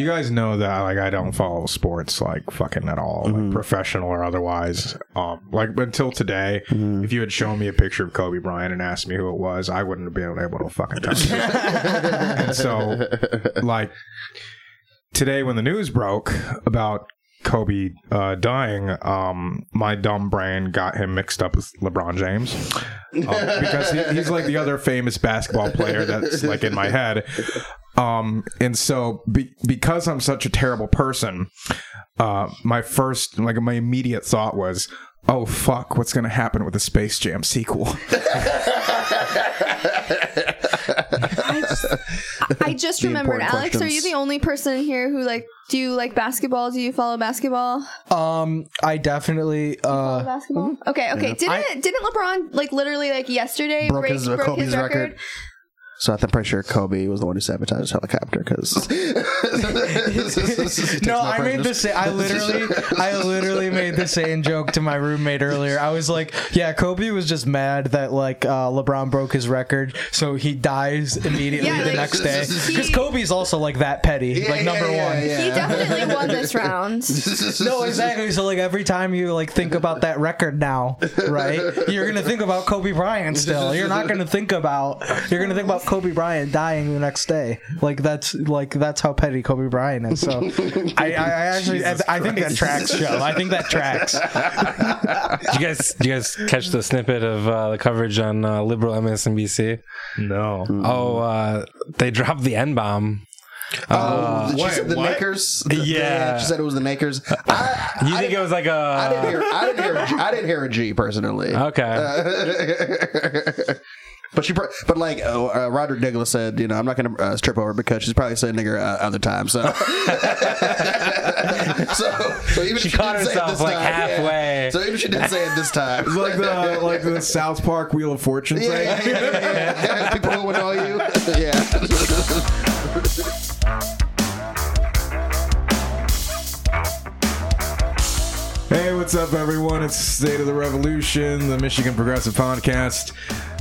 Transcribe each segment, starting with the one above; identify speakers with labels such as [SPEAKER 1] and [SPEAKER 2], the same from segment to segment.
[SPEAKER 1] you guys know that like I don't follow sports like fucking at all, like professional or otherwise. Um, like until today, if you had shown me a picture of Kobe Bryant and asked me who it was, I wouldn't have been able to fucking tell you. and so, like today, when the news broke about Kobe uh, dying, um, my dumb brain got him mixed up with LeBron James um, because he, he's like the other famous basketball player that's like in my head. Um, and so be, because I'm such a terrible person, uh, my first, like my immediate thought was, oh fuck, what's gonna happen with the Space Jam sequel?
[SPEAKER 2] I just, I just
[SPEAKER 3] The
[SPEAKER 2] remembered,
[SPEAKER 3] important
[SPEAKER 2] Alex. Are you the only person here who like? Do you like basketball? Do you follow basketball?
[SPEAKER 4] Um, I definitely uh
[SPEAKER 2] basketball. Okay, okay. Didn't didn't LeBron like literally like yesterday
[SPEAKER 3] Broke
[SPEAKER 2] break
[SPEAKER 3] his-
[SPEAKER 2] broke
[SPEAKER 3] Kobe's
[SPEAKER 2] his record?
[SPEAKER 3] record. So I'm pretty sure Kobe was the one who sabotaged his helicopter because.
[SPEAKER 4] No, I made the same. I literally, I literally made the same joke to my roommate earlier. I was like, "Yeah, Kobe was just mad that like uh, LeBron broke his record, so he dies immediately
[SPEAKER 2] Yeah,
[SPEAKER 4] the
[SPEAKER 2] like,
[SPEAKER 4] next day."
[SPEAKER 2] he-
[SPEAKER 4] Because Kobe's also like that petty, like number one.
[SPEAKER 2] He definitely won this round.
[SPEAKER 4] No, exactly. So like every time you like think about that record now, right? You're gonna think about Kobe Bryant still. You're not gonna think about you're gonna think about Kobe Bryant dying the next day. Like that's like that's how petty Kobe Bryant is. So I, I, I actually I, I think that tracks, Joe. I think that tracks.
[SPEAKER 5] Did you guys, did you guys catch the snippet of uh, the coverage on uh, liberal MSNBC?
[SPEAKER 1] no.
[SPEAKER 5] Oh, uh, they dropped the N bomb.
[SPEAKER 3] Oh, she
[SPEAKER 1] Wait,
[SPEAKER 3] said the
[SPEAKER 1] what?
[SPEAKER 3] Nakers. The-
[SPEAKER 5] Yeah.
[SPEAKER 3] she said it was the Nakers. I,
[SPEAKER 5] You think it was like a?
[SPEAKER 3] I didn't hear. I didn't hear. a G- I didn't hear a G personally.
[SPEAKER 5] Okay.
[SPEAKER 3] But she, pro- but like uh, uh, Roderick Douglas said, you know, I'm not going to uh, strip over because she's probably said nigger uh, other times. So, so, so even if
[SPEAKER 5] She caught
[SPEAKER 3] didn't say it
[SPEAKER 5] herself,
[SPEAKER 3] this
[SPEAKER 5] like,
[SPEAKER 3] time, yeah. So even she didn't say it this time,
[SPEAKER 1] It's like the like the South Park Wheel of Fortune thing.
[SPEAKER 3] yeah, yeah, yeah, yeah. people who would know you, yeah.
[SPEAKER 1] Hey, what's up, everyone? It's State of the Revolution, the Michigan Progressive Podcast.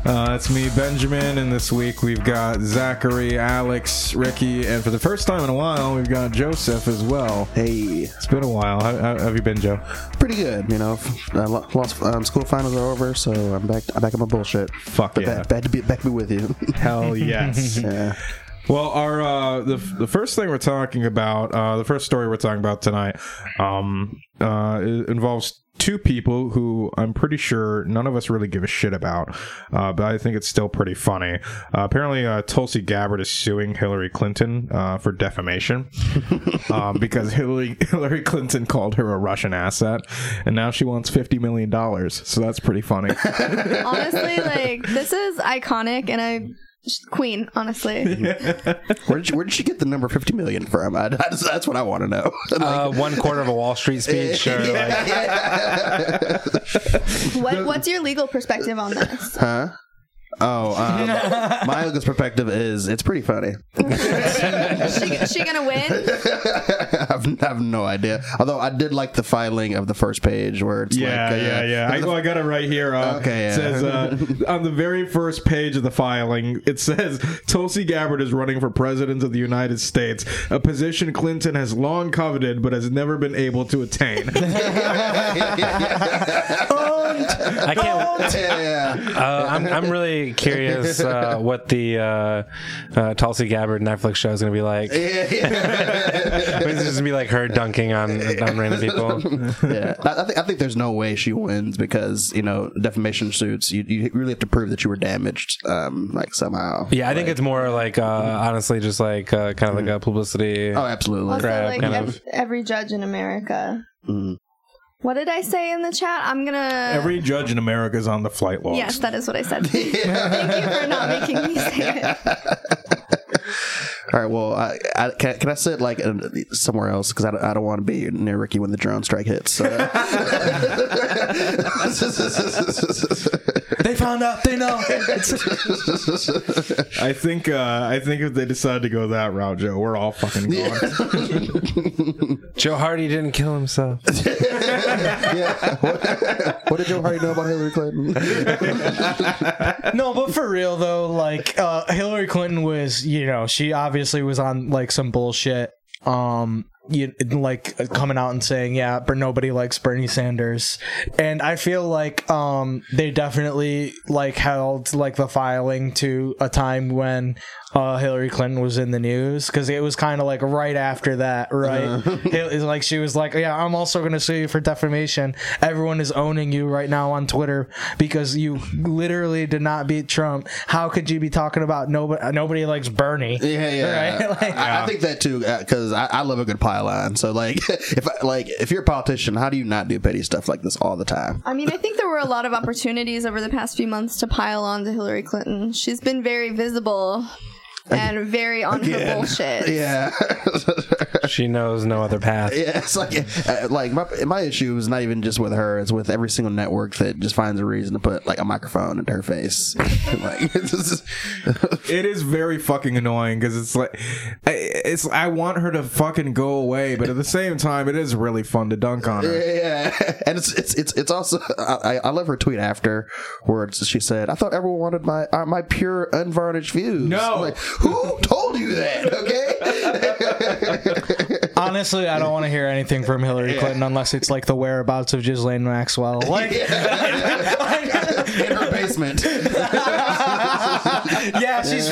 [SPEAKER 1] Uh, it's me, Benjamin, and this week we've got Zachary, Alex, Ricky, and for the first time in a while, we've got Joseph as well.
[SPEAKER 3] Hey,
[SPEAKER 1] It's been a while. How, how have you been, Joe?
[SPEAKER 3] pretty good. You know, lo- lost um, school finals are over, so I'm back. I'm back on my bullshit.
[SPEAKER 1] Fuck
[SPEAKER 3] But
[SPEAKER 1] yeah.
[SPEAKER 3] back, back to be back to be with you.
[SPEAKER 1] Hell yes.
[SPEAKER 3] yeah.
[SPEAKER 1] Well, our uh, the the first thing we're talking about, uh, the first story we're talking about tonight, um, uh, involves two people who I'm pretty sure none of us really give a shit about, uh, but I think it's still pretty funny. Uh, apparently, uh, Tulsi Gabbard is suing Hillary Clinton uh, for defamation um, because Hillary Hillary Clinton called her a Russian asset, and now she wants fifty million dollars. So that's pretty funny.
[SPEAKER 2] Honestly, like this is iconic, and I queen. Honestly,
[SPEAKER 3] Where did, you, where did she get the number 50 million from? I, that's, that's what I want to know. Like,
[SPEAKER 5] Uh, one quarter of a Wall Street speech, or like
[SPEAKER 2] what what's your legal perspective on this?
[SPEAKER 3] huh? Oh, um, my youngest perspective is it's pretty funny.
[SPEAKER 2] she, she gonna win?
[SPEAKER 3] I have, I have no idea. Although I did like the filing of the first page where it's
[SPEAKER 1] Yeah,
[SPEAKER 3] like, uh,
[SPEAKER 1] yeah, yeah. I, well, I got it right here. Uh,
[SPEAKER 3] Okay, yeah.
[SPEAKER 1] It says uh, on the very first page of the filing, it says Tulsi Gabbard is running for president of the United States, a position Clinton has long coveted but has never been able to attain.
[SPEAKER 5] I can't.
[SPEAKER 3] yeah, yeah.
[SPEAKER 5] Uh, I'm, I'm really curious uh, what the uh, uh, Tulsi Gabbard Netflix show is going to be like.
[SPEAKER 3] Yeah, yeah.
[SPEAKER 5] It's just gonna be like her dunking on on random people.
[SPEAKER 3] yeah. I, I think I think there's no way she wins because you know defamation suits. You, you really have to prove that you were damaged, um, like somehow.
[SPEAKER 5] Yeah, I think it's more like uh, honestly just like uh, kind of like a publicity.
[SPEAKER 3] Oh, absolutely.
[SPEAKER 2] Also,
[SPEAKER 5] Crap,
[SPEAKER 2] like
[SPEAKER 5] kind
[SPEAKER 2] ev-
[SPEAKER 5] of.
[SPEAKER 2] every judge in America.
[SPEAKER 3] Mhm.
[SPEAKER 2] What did I say in the chat? I'm gonna.
[SPEAKER 1] Every judge in America is on the flight logs.
[SPEAKER 2] Yes, that is what I said. Thank you for not making me say it.
[SPEAKER 3] All right. Well, I, I, can, can I sit like uh, somewhere else because I, don't- I don't want to be near Ricky when the drone strike hits. So.
[SPEAKER 4] They found out. They know.
[SPEAKER 1] I think uh, I think if they decide to go that route, Joe, we're all fucking gone.
[SPEAKER 5] Joe Hardy didn't kill himself.
[SPEAKER 3] yeah. What, what did Joe Hardy know about Hillary Clinton?
[SPEAKER 4] no, but for real though, like uh, Hillary Clinton was, you know, she obviously was on like some bullshit um you like coming out and saying yeah but nobody likes bernie sanders. And i feel like um they definitely like held like the filing to a time when uh hillary clinton was in the news because it was kind of like right after that right Hil- it's like she was like yeah i'm also gonna sue you for defamation everyone is owning you right now on twitter because you literally did not beat trump how could you be talking about nobody nobody likes bernie
[SPEAKER 3] Yeah, yeah.
[SPEAKER 4] Right? Like-
[SPEAKER 3] I, I think that too because I, I love a good pile on. So like, if I, like if you're a politician, how do you not do petty stuff like this all the time?
[SPEAKER 2] I mean, I think there were a lot of opportunities over the past few months to pile on to Hillary Clinton. She's been very visible and very on her bullshit.
[SPEAKER 3] Yeah,
[SPEAKER 5] She knows no other path.
[SPEAKER 3] yeah. It's like uh, like my my issue is not even just with her; it's with every single network that just finds a reason to put like a microphone into her face. like, it's
[SPEAKER 1] It is very fucking annoying because it's like, I- it's I want her to fucking go away, but at the same time, it is really fun to dunk on her.
[SPEAKER 3] Yeah, and it's it's it's it's also I, I love her tweet after where she said, "I thought everyone wanted my uh, my pure unvarnished views."
[SPEAKER 1] No.
[SPEAKER 3] Like who told you that? Okay,
[SPEAKER 4] Honestly, I don't want to hear anything from Hillary Clinton unless it's like the whereabouts of Ghislaine Maxwell. Like,
[SPEAKER 3] in her basement.
[SPEAKER 4] yeah, she's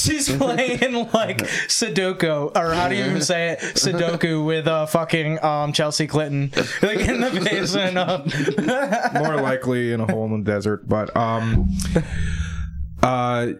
[SPEAKER 4] she's playing like Sudoku, or how do you even say it? Sudoku with uh, fucking um, Chelsea Clinton, like in the basement. Of,
[SPEAKER 1] More likely in a hole in the desert, but um, uh.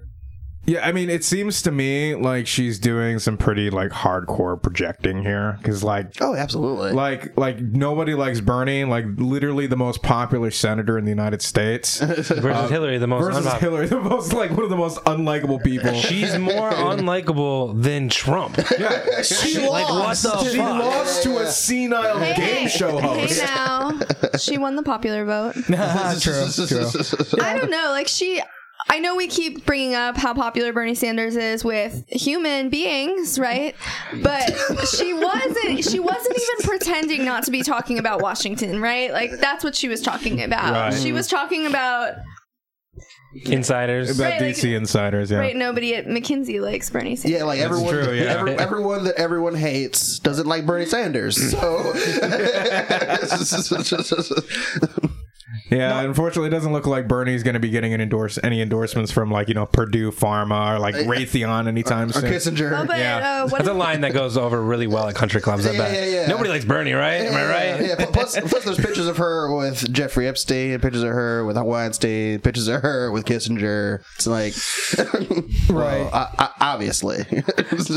[SPEAKER 1] Yeah, I mean, it seems to me like she's doing some pretty like hardcore projecting here, because like
[SPEAKER 3] Oh, absolutely.
[SPEAKER 1] like like nobody likes Bernie, like literally the most popular senator in the United States
[SPEAKER 5] Versus uh, Hillary, the most
[SPEAKER 1] versus
[SPEAKER 5] unpopular.
[SPEAKER 1] Hillary, the most like one of the most unlikable people.
[SPEAKER 5] She's more unlikable than Trump.
[SPEAKER 1] yeah,
[SPEAKER 4] she
[SPEAKER 5] Like what the
[SPEAKER 1] she
[SPEAKER 5] fuck?
[SPEAKER 1] lost to a senile
[SPEAKER 2] Hey,
[SPEAKER 1] game show
[SPEAKER 2] hey
[SPEAKER 1] host.
[SPEAKER 2] now, she won the popular vote.
[SPEAKER 4] true, true.
[SPEAKER 2] I don't know. Like she, I know we keep bringing up how popular Bernie Sanders is with human beings, right? But she wasn't. She wasn't even pretending not to be talking about Washington, right? Like that's what she was talking about.
[SPEAKER 1] Right.
[SPEAKER 2] She was talking about
[SPEAKER 5] Insiders.
[SPEAKER 1] About
[SPEAKER 2] Right, like-
[SPEAKER 1] DC insiders, yeah.
[SPEAKER 2] right. Nobody at McKinsey likes Bernie Sanders.
[SPEAKER 3] yeah, like everyone,
[SPEAKER 1] true, yeah.
[SPEAKER 3] every- everyone that everyone hates doesn't like Bernie Sanders. So,
[SPEAKER 1] Yeah, unfortunately, it doesn't look like Bernie's going to be getting an endorse any endorsements from like you know Purdue Pharma or like Raytheon anytime
[SPEAKER 3] or
[SPEAKER 1] soon.
[SPEAKER 3] Kissinger.
[SPEAKER 2] Oh, but
[SPEAKER 1] Yeah.
[SPEAKER 2] uh, what
[SPEAKER 5] That's a line that goes over really well at country clubs. I
[SPEAKER 3] Yeah,
[SPEAKER 5] bet.
[SPEAKER 3] yeah, yeah.
[SPEAKER 5] Nobody likes Bernie, right? Am I right?
[SPEAKER 3] Yeah, yeah. Plus, plus, there's pictures of her with Jeffrey Epstein, pictures of her with Weinstein, pictures of her with Kissinger. It's like, right? I, I, obviously,
[SPEAKER 2] that was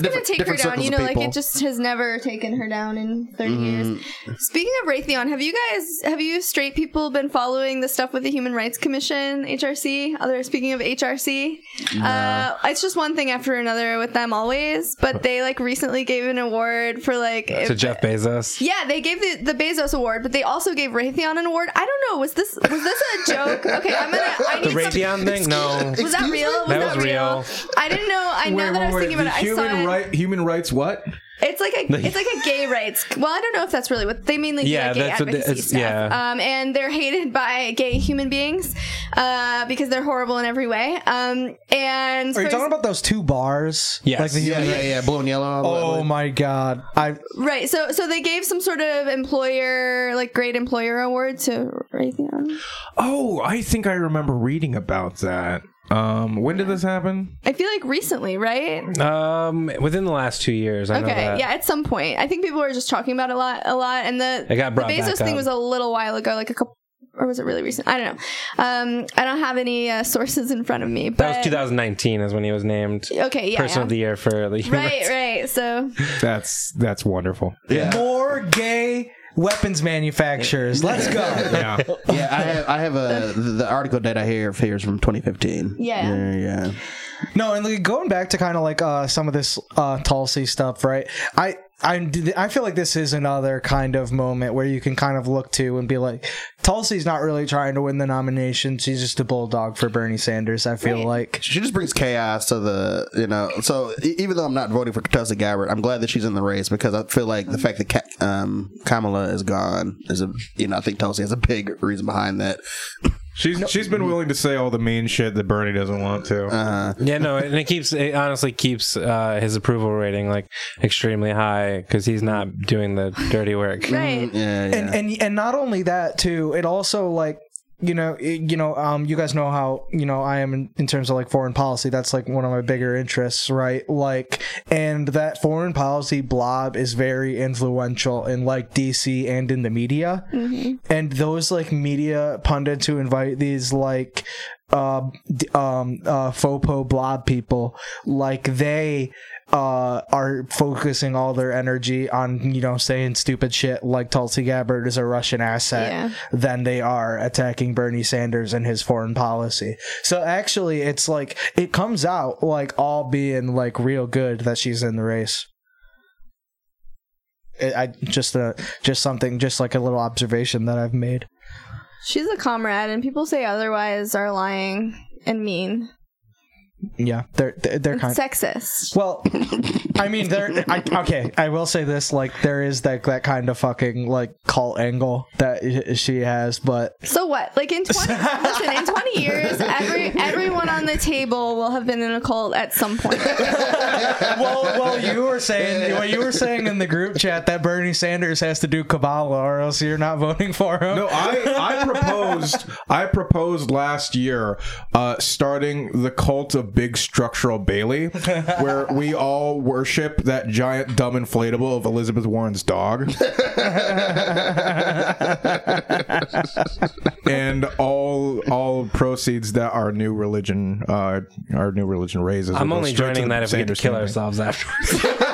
[SPEAKER 2] going to take her down. You know, like it just has never taken her down in 30 years. Speaking of Raytheon, have you guys, have you straight people been following the stuff with the Human Rights Commission, HRC? Other speaking of HRC, uh, it's just one thing after another with them always. But they like recently gave an award for like
[SPEAKER 5] To
[SPEAKER 2] if-
[SPEAKER 5] Jeff Bezos.
[SPEAKER 2] yeah, they gave the, the Bezos award, but they also gave Raytheon an award. I don't know. Was this was this a joke? Okay, I'm gonna. I
[SPEAKER 5] The
[SPEAKER 2] need some-
[SPEAKER 5] Raytheon thing? No.
[SPEAKER 2] Was that real? Was
[SPEAKER 5] That
[SPEAKER 2] that,
[SPEAKER 5] was
[SPEAKER 2] real?
[SPEAKER 5] real.
[SPEAKER 2] I didn't know. I know that I was thinking about it. I saw
[SPEAKER 1] human
[SPEAKER 2] it.
[SPEAKER 1] human rights. What?
[SPEAKER 2] It's like a it's like a gay rights. Well, I don't know if that's really what they mainly do
[SPEAKER 5] Yeah,
[SPEAKER 2] like gay
[SPEAKER 5] that's what they- it's-
[SPEAKER 2] stuff.
[SPEAKER 5] yeah.
[SPEAKER 2] Um, and they're hated by gay human beings uh, because they're horrible in every way. Um, and
[SPEAKER 4] Are you
[SPEAKER 2] for-
[SPEAKER 4] talking about those two bars?
[SPEAKER 5] Yes.
[SPEAKER 4] Like the
[SPEAKER 3] yeah,
[SPEAKER 4] human-
[SPEAKER 3] yeah, yeah, blue and yellow.
[SPEAKER 4] Oh my god! I
[SPEAKER 2] right? So so they gave some sort of employer like great employer award to Raytheon.
[SPEAKER 1] Oh, I think I remember reading about that. Um, when did this happen?
[SPEAKER 2] I feel like recently, right?
[SPEAKER 5] Um, within the last two years, I know
[SPEAKER 2] Okay,
[SPEAKER 5] that.
[SPEAKER 2] yeah, at some point. I think people were just talking about it a lot, a lot, and the
[SPEAKER 5] It got
[SPEAKER 2] the
[SPEAKER 5] brought
[SPEAKER 2] Bezos thing was a little while ago, like a couple, or was it really recent? I don't know. Um, I don't have any uh, sources in front of me, but
[SPEAKER 5] That was 2019 is when he was named
[SPEAKER 2] Okay, yeah,
[SPEAKER 5] Person
[SPEAKER 2] yeah.
[SPEAKER 5] of the Year for the
[SPEAKER 2] right, right. So
[SPEAKER 1] That's that's wonderful. Yeah.
[SPEAKER 4] more gay weapons manufacturers. Let's go.
[SPEAKER 1] Yeah.
[SPEAKER 3] yeah, I have, I have a the, the article that I hear here is from 2015.
[SPEAKER 2] Yeah.
[SPEAKER 3] yeah, yeah.
[SPEAKER 4] No, and like, going back to kind of like uh, some of this uh, Tulsi stuff, right? I I I feel like this is another kind of moment where you can kind of look to and be like, Tulsi's not really trying to win the nomination; she's just a bulldog for Bernie Sanders. I feel
[SPEAKER 2] Right.
[SPEAKER 4] like.
[SPEAKER 3] She just brings chaos to the, you know. So e- even though I'm not voting for Tulsi Gabbard, I'm glad that she's in the race because I feel like the fact that Ka- um, Kamala is gone is a, you know, I think Tulsi has a big reason behind that.
[SPEAKER 1] She's she's been willing to say all the mean shit that Bernie doesn't want to.
[SPEAKER 3] Uh-huh.
[SPEAKER 5] Yeah, no, and it keeps it honestly keeps uh, his approval rating like extremely high because he's not doing the dirty work.
[SPEAKER 2] Right.
[SPEAKER 3] yeah, yeah.
[SPEAKER 4] and and and not only that too it also like you know you know um you guys know how you know i am in, in terms of like foreign policy. That's like one of my bigger interests right? Like and that foreign policy blob is very influential in like dc and in the media. And those like media pundits who invite these like uh, um uh fopo blob people like they uh are focusing all their energy on you know saying stupid shit like Tulsi Gabbard is a Russian asset
[SPEAKER 2] Yeah.
[SPEAKER 4] than they are attacking Bernie Sanders and his foreign policy. So actually it's like it comes out like all being like real good that she's in the race. It, I just uh just something just like a little observation that I've made.
[SPEAKER 2] She's a comrade, and people say otherwise are lying and mean.
[SPEAKER 4] Yeah, they're they're, they're kind.
[SPEAKER 2] sexist.
[SPEAKER 4] Well, I mean, there. I, okay, I will say this: like, there is that that kind of fucking like cult angle that she has, but
[SPEAKER 2] So what? Like in twenty listen, in twenty years, every everyone on the table will have been in a cult at some point.
[SPEAKER 4] well, well, you were saying well, you were saying in the group chat that Bernie Sanders has to do Kabbalah, or else you're not voting for him.
[SPEAKER 1] No, I, I proposed I proposed last year uh, starting the cult of Big Structural Bailey, where we all worship that giant dumb inflatable of Elizabeth Warren's dog, and all all proceeds that our new religion uh, our new religion raises.
[SPEAKER 5] I'm only
[SPEAKER 1] straight
[SPEAKER 5] joining that if we get to kill
[SPEAKER 1] campaign.
[SPEAKER 5] ourselves afterwards.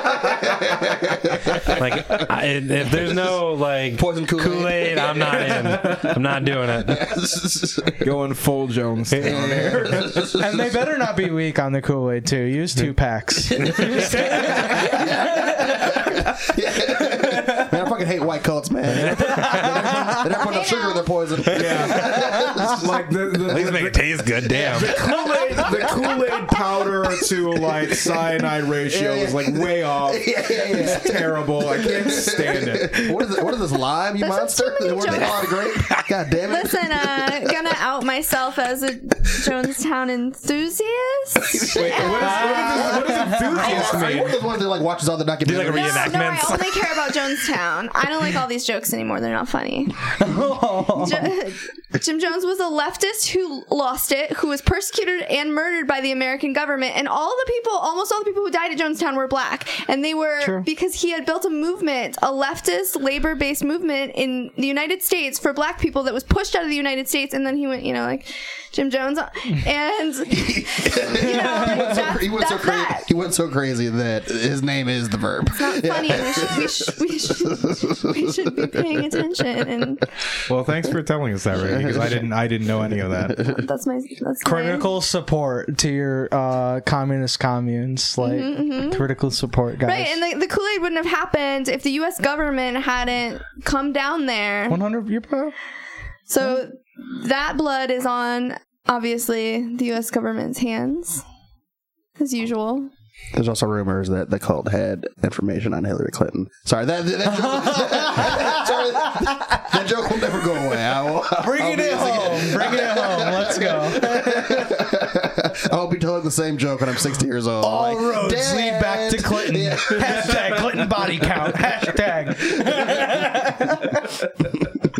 [SPEAKER 5] like, I, if there's no like
[SPEAKER 3] Poison Kool-Aid.
[SPEAKER 5] Kool Aid, I'm not in. I'm not doing it.
[SPEAKER 1] Going full Jones. on here.
[SPEAKER 4] and they better not be weak on the Kool Aid too. Use two packs.
[SPEAKER 3] man, I fucking hate white cults, man. They don't put enough sugar in their poison.
[SPEAKER 1] like the, the,
[SPEAKER 5] At least make it taste good. Damn.
[SPEAKER 1] Kool-Aid, the Kool-Aid powder to like cyanide ratio is like way off.
[SPEAKER 3] Yeah, yeah, yeah.
[SPEAKER 1] It's terrible. I can't stand it.
[SPEAKER 3] What is, it, what is this lime, you
[SPEAKER 2] This is
[SPEAKER 3] monster?
[SPEAKER 2] too many
[SPEAKER 3] What is
[SPEAKER 2] jokes.
[SPEAKER 3] grape? God damn it.
[SPEAKER 2] Listen, uh, gonna out myself as a Jonestown enthusiast.
[SPEAKER 1] Wait, what, is, what, is, what does uh, enthusiast
[SPEAKER 3] Are you one of those ones that like watches all the
[SPEAKER 5] Do like a
[SPEAKER 3] documentaries?
[SPEAKER 2] No, no, I only care about Jonestown. I don't like all these jokes anymore. They're not funny. Jo- Jim Jones was a leftist who lost it, who was persecuted and murdered by the American government. And all the people, almost all the people who died at Jonestown were black. And they were
[SPEAKER 4] True.
[SPEAKER 2] because he had built a movement, a leftist, labor based movement in the United States for black people that was pushed out of the United States. And then he went, you know, like Jim Jones. And, you know,
[SPEAKER 3] He went, so,
[SPEAKER 2] that's,
[SPEAKER 3] he, went so
[SPEAKER 2] that's
[SPEAKER 3] crazy,
[SPEAKER 2] that.
[SPEAKER 3] he went so crazy that his name is the verb.
[SPEAKER 2] not funny. We should, we, should, we, should, we should be paying attention, and
[SPEAKER 1] Well, thanks for telling us that, Ray, because I didn't I didn't know any of that.
[SPEAKER 2] that's my that's
[SPEAKER 4] critical support to your uh, communist communes, like critical support, guys.
[SPEAKER 2] Right. And the, the Kool Aid wouldn't have happened if the U.S. government hadn't come down there.
[SPEAKER 4] One hundred, you bro.
[SPEAKER 2] So that blood is on obviously the U.S. government's hands, as usual.
[SPEAKER 3] There's also rumors that the cult had information on Hillary Clinton. Sorry, that, that, joke, sorry, that joke will never go away. I will,
[SPEAKER 4] Bringing it home, bringing it home. Let's go.
[SPEAKER 3] I'll be telling the same joke when I'm 60 years old.
[SPEAKER 4] All
[SPEAKER 3] Like,
[SPEAKER 4] roads
[SPEAKER 3] "Damn
[SPEAKER 4] lead back to. Clinton.
[SPEAKER 3] Yeah.
[SPEAKER 4] Hashtag Clinton body count. Hashtag.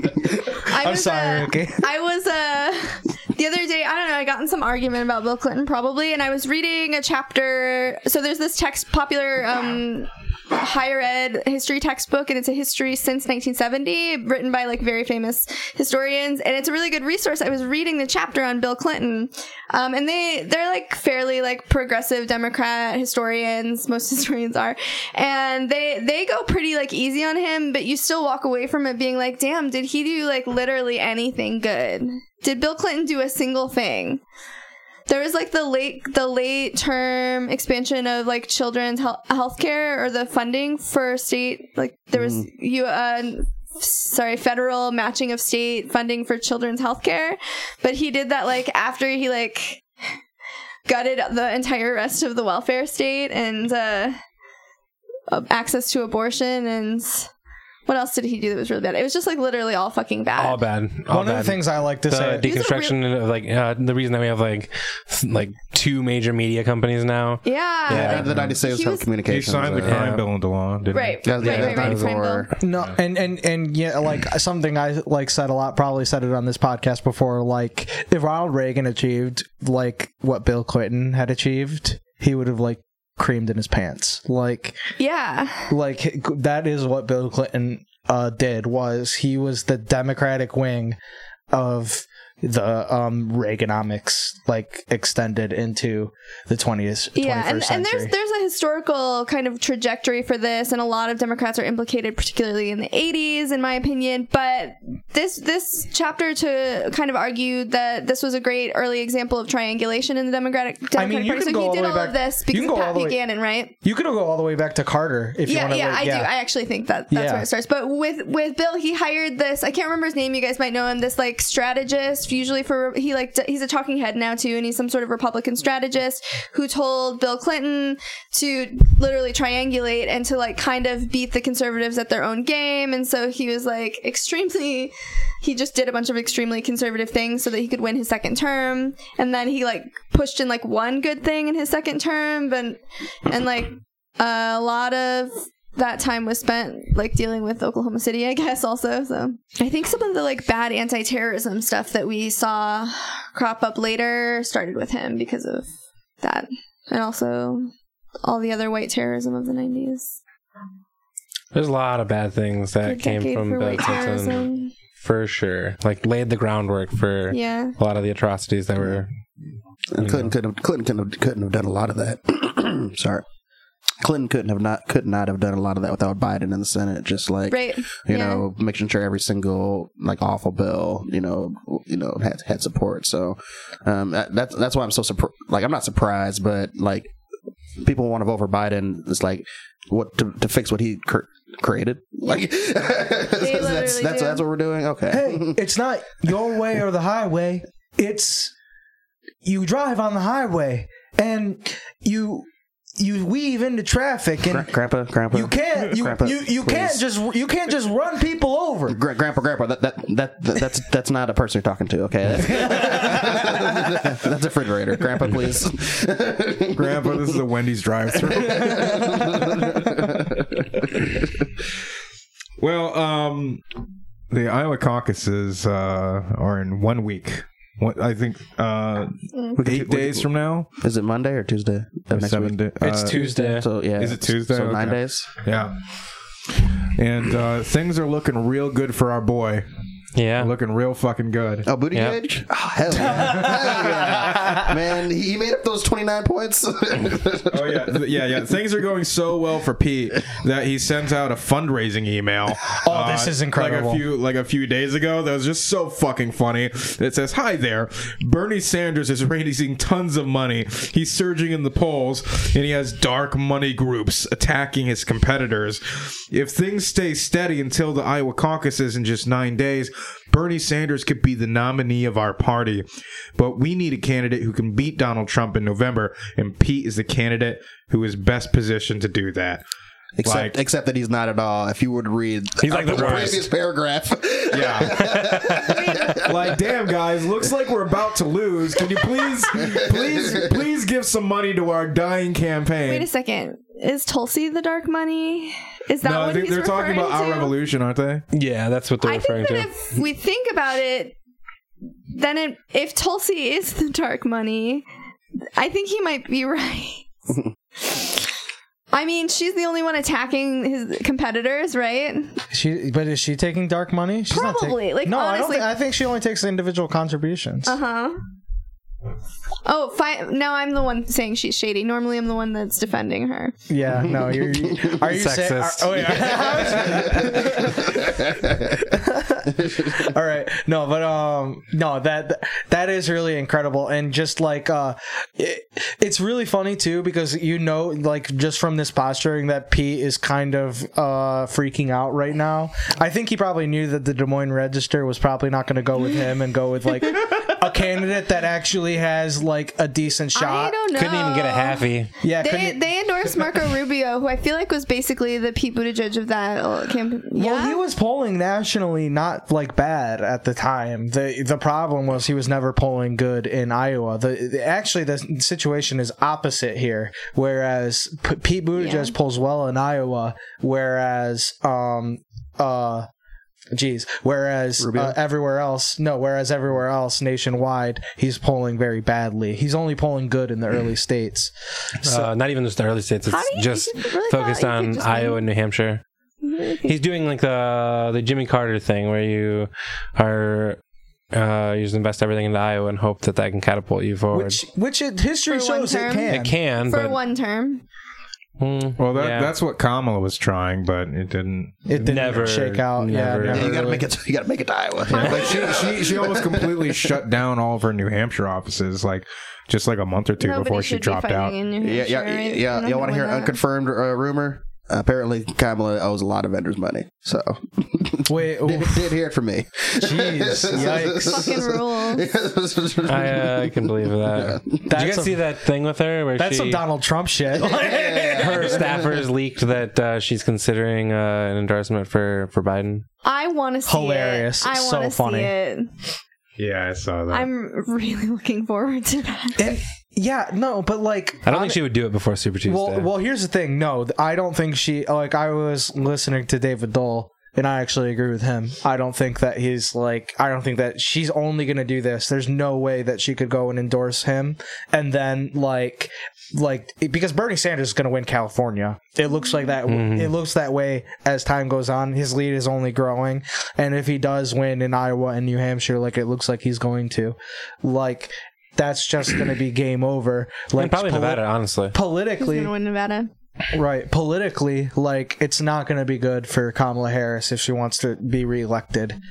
[SPEAKER 2] I
[SPEAKER 4] I'm
[SPEAKER 2] was,
[SPEAKER 4] sorry,
[SPEAKER 2] uh,
[SPEAKER 4] Ricky.
[SPEAKER 2] I was uh the other day, I don't know, I got in some argument about Bill Clinton probably, and I was reading a chapter. So there's this text, popular um, higher ed history textbook, and it's a history since 1970, written by like very famous historians, and it's a really good resource. I was reading the chapter on Bill Clinton, um, and they they're like fairly like progressive Democrat historians. Most historians are, and they they go pretty like easy on him, but you still walk away from it being like, damn, did he do like literally anything good? Did Bill Clinton do a single thing? There was like the late the late term expansion of like children's health healthcare or the funding for state like there was you uh sorry federal matching of state funding for children's healthcare, but he did that like after he like gutted the entire rest of the welfare state and uh, access to abortion and what else did he do that was really bad? It was just like literally all fucking bad.
[SPEAKER 5] All bad. All
[SPEAKER 4] One
[SPEAKER 5] bad.
[SPEAKER 4] of the things I like to
[SPEAKER 5] the
[SPEAKER 4] say.
[SPEAKER 5] deconstruction of like uh, the reason that we have like s- like two major media companies now.
[SPEAKER 2] Yeah.
[SPEAKER 5] Yeah.
[SPEAKER 3] the United States
[SPEAKER 2] He was-
[SPEAKER 1] He
[SPEAKER 3] Telecommunications.
[SPEAKER 1] signed the crime
[SPEAKER 5] Yeah.
[SPEAKER 1] bill into law, didn't
[SPEAKER 2] Right.
[SPEAKER 3] Yeah,
[SPEAKER 2] right,
[SPEAKER 3] yeah,
[SPEAKER 2] right, right.
[SPEAKER 3] those
[SPEAKER 2] Crime
[SPEAKER 3] were-
[SPEAKER 2] bill.
[SPEAKER 4] No, and and and yeah, like something I like said a lot. Probably said it on this podcast before. Like if Ronald Reagan achieved like what Bill Clinton had achieved, he would have like creamed in his pants. Like
[SPEAKER 2] Yeah.
[SPEAKER 4] like that is what Bill Clinton uh, did. Was he was the Democratic wing of the um Reaganomics like extended into the 20th 21st
[SPEAKER 2] Yeah, and, and there's there's a historical kind of trajectory for this, and a lot of Democrats are implicated, particularly in the 80s, in my opinion. But this this chapter to kind of argue that this was a great early example of triangulation in the Democratic Democratic
[SPEAKER 4] I mean, you
[SPEAKER 2] Party. So
[SPEAKER 4] go
[SPEAKER 2] he did all
[SPEAKER 4] back-
[SPEAKER 2] of this
[SPEAKER 4] you
[SPEAKER 2] because of
[SPEAKER 4] go all
[SPEAKER 2] Pat
[SPEAKER 4] the way-
[SPEAKER 2] Buchanan, right?
[SPEAKER 4] you could go all the way back to Carter if you
[SPEAKER 2] Yeah,
[SPEAKER 4] want to.
[SPEAKER 2] yeah, I do. I actually think that that's
[SPEAKER 4] Yeah.
[SPEAKER 2] where it starts. But with with Bill, he hired this. I can't remember his name. You guys might know him. This like strategist, usually for he like he's a talking head now too, and he's some sort of Republican strategist who told Bill Clinton to literally triangulate and to like kind of beat the conservatives at their own game. And so he was like extremely. He just did a bunch of extremely conservative things so that he could win his second term, and then he like pushed in like one good thing in his second term, but and like a lot of that time was spent like dealing with Oklahoma City, I guess, also. So I think some of the like bad anti terrorism stuff that we saw crop up later started with him because of that. And also all the other white terrorism of the 90s.
[SPEAKER 5] There's a lot of bad things that came from
[SPEAKER 2] for
[SPEAKER 5] Bill
[SPEAKER 2] white
[SPEAKER 5] Clinton
[SPEAKER 2] terrorism.
[SPEAKER 5] for sure. Like laid the groundwork for
[SPEAKER 2] Yeah.
[SPEAKER 5] a lot of the atrocities that were.
[SPEAKER 3] And Clinton couldn't have, Clinton couldn't have, couldn't have done a lot of that. Sorry. Clinton couldn't have not could not have done a lot of that without Biden in the Senate. Just like
[SPEAKER 2] Right.
[SPEAKER 3] you
[SPEAKER 2] yeah.
[SPEAKER 3] know, making sure every single like awful bill, you know, you know, had had support. So um, that, that's that's why I'm so surprised. Like I'm not surprised, but like people want to vote for Biden. It's like what to, to fix what he cr- created. Like that's
[SPEAKER 2] literally
[SPEAKER 3] that's that's what we're doing. Okay.
[SPEAKER 4] hey, it's not your way or the highway. It's you drive on the highway and you you weave into traffic and
[SPEAKER 3] Gra- grandpa, grandpa,
[SPEAKER 4] you can't you
[SPEAKER 3] Grandpa,
[SPEAKER 4] you, you can't just you can't just run people over.
[SPEAKER 3] Gra- grandpa, grandpa. That, that that that that's that's not a person you're talking to. Okay, that's, that's a refrigerator. Grandpa, please.
[SPEAKER 1] Grandpa, this is a Wendy's drive-through. well, um, the Iowa caucuses uh, are in one week. What I think uh, eight days from now.
[SPEAKER 3] Is it Monday or Tuesday? of next
[SPEAKER 1] Seven
[SPEAKER 3] week?
[SPEAKER 1] da-
[SPEAKER 5] It's
[SPEAKER 1] uh,
[SPEAKER 5] Tuesday.
[SPEAKER 3] So yeah,
[SPEAKER 1] Is it Tuesday?
[SPEAKER 3] So nine
[SPEAKER 1] Okay.
[SPEAKER 3] days.
[SPEAKER 1] Yeah. And uh, things are looking real good for our boy.
[SPEAKER 5] Yeah.
[SPEAKER 1] Looking real fucking good.
[SPEAKER 3] Oh, booty
[SPEAKER 5] Yeah.
[SPEAKER 3] gauge? Oh, hell yeah. Hell yeah. Man, he made up those 29 points.
[SPEAKER 1] Oh yeah, yeah, yeah. Things are going so well for Pete that he sends out a fundraising email.
[SPEAKER 4] Oh, this uh, is incredible.
[SPEAKER 1] Like a few, like a few days ago, that was just so fucking funny. It says, "Hi there, Bernie Sanders is raising tons of money. He's surging in the polls, and he has dark money groups attacking his competitors. If things stay steady until the Iowa caucuses in just nine days." Bernie Sanders could be the nominee of our party, but we need a candidate who can beat Donald Trump in November, and Pete is the candidate who is best positioned to do that.
[SPEAKER 3] except,
[SPEAKER 1] Like-
[SPEAKER 3] except that he's not at all. If you would read
[SPEAKER 5] He's like uh, the
[SPEAKER 3] the
[SPEAKER 5] worst.
[SPEAKER 3] previous paragraph.
[SPEAKER 1] Yeah. like, damn, guys, looks like we're about to lose. Can you please, please, please give some money to our dying campaign?
[SPEAKER 2] Wait a second. Is Tulsi the dark money? Is that
[SPEAKER 1] no,
[SPEAKER 2] what
[SPEAKER 1] they,
[SPEAKER 2] he's
[SPEAKER 1] they're talking about
[SPEAKER 2] referring
[SPEAKER 1] our revolution, aren't they?
[SPEAKER 5] Yeah, that's what they're
[SPEAKER 2] I
[SPEAKER 5] referring
[SPEAKER 2] think that
[SPEAKER 5] to.
[SPEAKER 2] if we think about it, then it, if Tulsi is the dark money, I think he might be right. I mean, she's the only one attacking his competitors, right?
[SPEAKER 4] She, but is she taking dark money? She's not
[SPEAKER 2] Probably, like,
[SPEAKER 4] no, I don't.
[SPEAKER 2] honestly-
[SPEAKER 4] I think she only takes individual contributions.
[SPEAKER 2] Uh huh. Oh, fine. Now I'm the one saying she's shady. Normally, I'm the one that's defending her.
[SPEAKER 4] Yeah, no, you're. you- Are you saying?
[SPEAKER 5] Sexist.
[SPEAKER 4] oh yeah. All right, no, but um, no, that that is really incredible, and just like uh, it, it's really funny too because you know, like just from this posturing that Pete is kind of uh freaking out right now. I think he probably knew that the Des Moines Register was probably not going to go with him and go with like a candidate that actually has like a decent shot. I
[SPEAKER 2] don't know.
[SPEAKER 5] Couldn't even get a halfie.
[SPEAKER 4] Yeah,
[SPEAKER 2] they, they endorsed Marco Rubio, who I feel like was basically the Pete Buttigieg of that campaign.
[SPEAKER 4] Yeah? Well, he was polling nationally not like bad at the time. the The problem was he was never polling good in Iowa. The, the actually the situation is opposite here. Whereas P- Pete Buttigieg yeah. polls well in Iowa, whereas um uh Geez. Whereas uh, everywhere else, no. Whereas everywhere else, nationwide, he's polling very badly. He's only polling good in the early states.
[SPEAKER 5] So, uh, not even just the early states. It's just really focused on Iowa and New Hampshire. He's doing like the the Jimmy Carter thing, where you are uh, you just invest everything into Iowa and hope that that can catapult you forward.
[SPEAKER 4] Which, which it, history For shows it can.
[SPEAKER 5] It can
[SPEAKER 2] for
[SPEAKER 5] but
[SPEAKER 2] one term.
[SPEAKER 1] Mm, well, that, yeah. that's what Kamala was trying, but it didn't.
[SPEAKER 4] It didn't never shake out.
[SPEAKER 3] Never,
[SPEAKER 4] yeah,
[SPEAKER 3] never you got to make it. You got to make it to Iowa.
[SPEAKER 1] like she, she, she almost completely shut down all of her New Hampshire offices, like just like a month or two
[SPEAKER 2] Nobody
[SPEAKER 1] before she dropped out.
[SPEAKER 3] Yeah, yeah, yeah. yeah. You want to hear an unconfirmed uh, rumor? Apparently Kamala owes a lot of vendors money. So
[SPEAKER 4] wait,
[SPEAKER 3] did, did hear it from me.
[SPEAKER 4] Jeez, yikes!
[SPEAKER 2] Fucking
[SPEAKER 5] rules. I, uh, can believe that. Yeah. Did you guys a, see that thing with her? Where
[SPEAKER 4] that's
[SPEAKER 5] she,
[SPEAKER 4] some Donald Trump shit.
[SPEAKER 5] her staffers leaked that uh, she's considering uh, an endorsement for for Biden.
[SPEAKER 2] I want to see
[SPEAKER 4] Hilarious.
[SPEAKER 2] it. I
[SPEAKER 4] so funny.
[SPEAKER 2] See it.
[SPEAKER 1] Yeah, I saw that.
[SPEAKER 2] I'm really looking forward to that.
[SPEAKER 4] And yeah, no, but like
[SPEAKER 5] I don't think she would do it before Super Tuesday.
[SPEAKER 4] Well, well, here's the thing. No, I don't think she like I was listening to David Doel, and I actually agree with him. I don't think that he's like I don't think that she's only going to do this. There's no way that she could go and endorse him and then like like because Bernie Sanders is going to win California. It looks like that mm-hmm. it looks that way as time goes on. His lead is only growing and if he does win in Iowa and New Hampshire like it looks like he's going to like that's just going to be game over.
[SPEAKER 5] Like and probably poli- Nevada, honestly.
[SPEAKER 4] Politically,
[SPEAKER 2] He's gonna win Nevada.
[SPEAKER 4] Right. Politically, like it's not going to be good for Kamala Harris if she wants to be reelected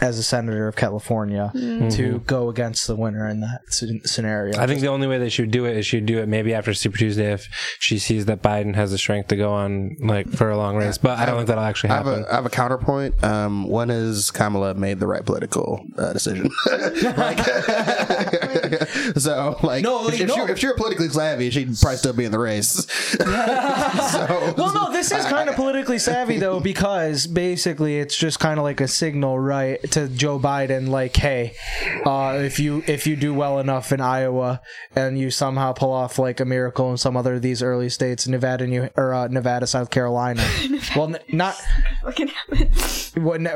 [SPEAKER 4] as a senator of California mm-hmm. to go against the winner in that scenario.
[SPEAKER 5] I think the only way they should do it is she'd do it maybe after Super Tuesday if she sees that Biden has the strength to go on like for a long race. But I, don't think that'll actually happen.
[SPEAKER 3] I have a, I have a counterpoint. Um, one is Kamala made the right political uh, decision. like, so like, no, if, no. She, if, you're politically savvy, she'd probably still be in the race. so,
[SPEAKER 4] well, no, this is kind of politically savvy though because basically it's just kind of like a signal, right? to Joe Biden like, hey, uh, if you if you do well enough in Iowa and you somehow pull off like a miracle in some other of these early states, Nevada, New or uh, Nevada, South Carolina, well, n- not.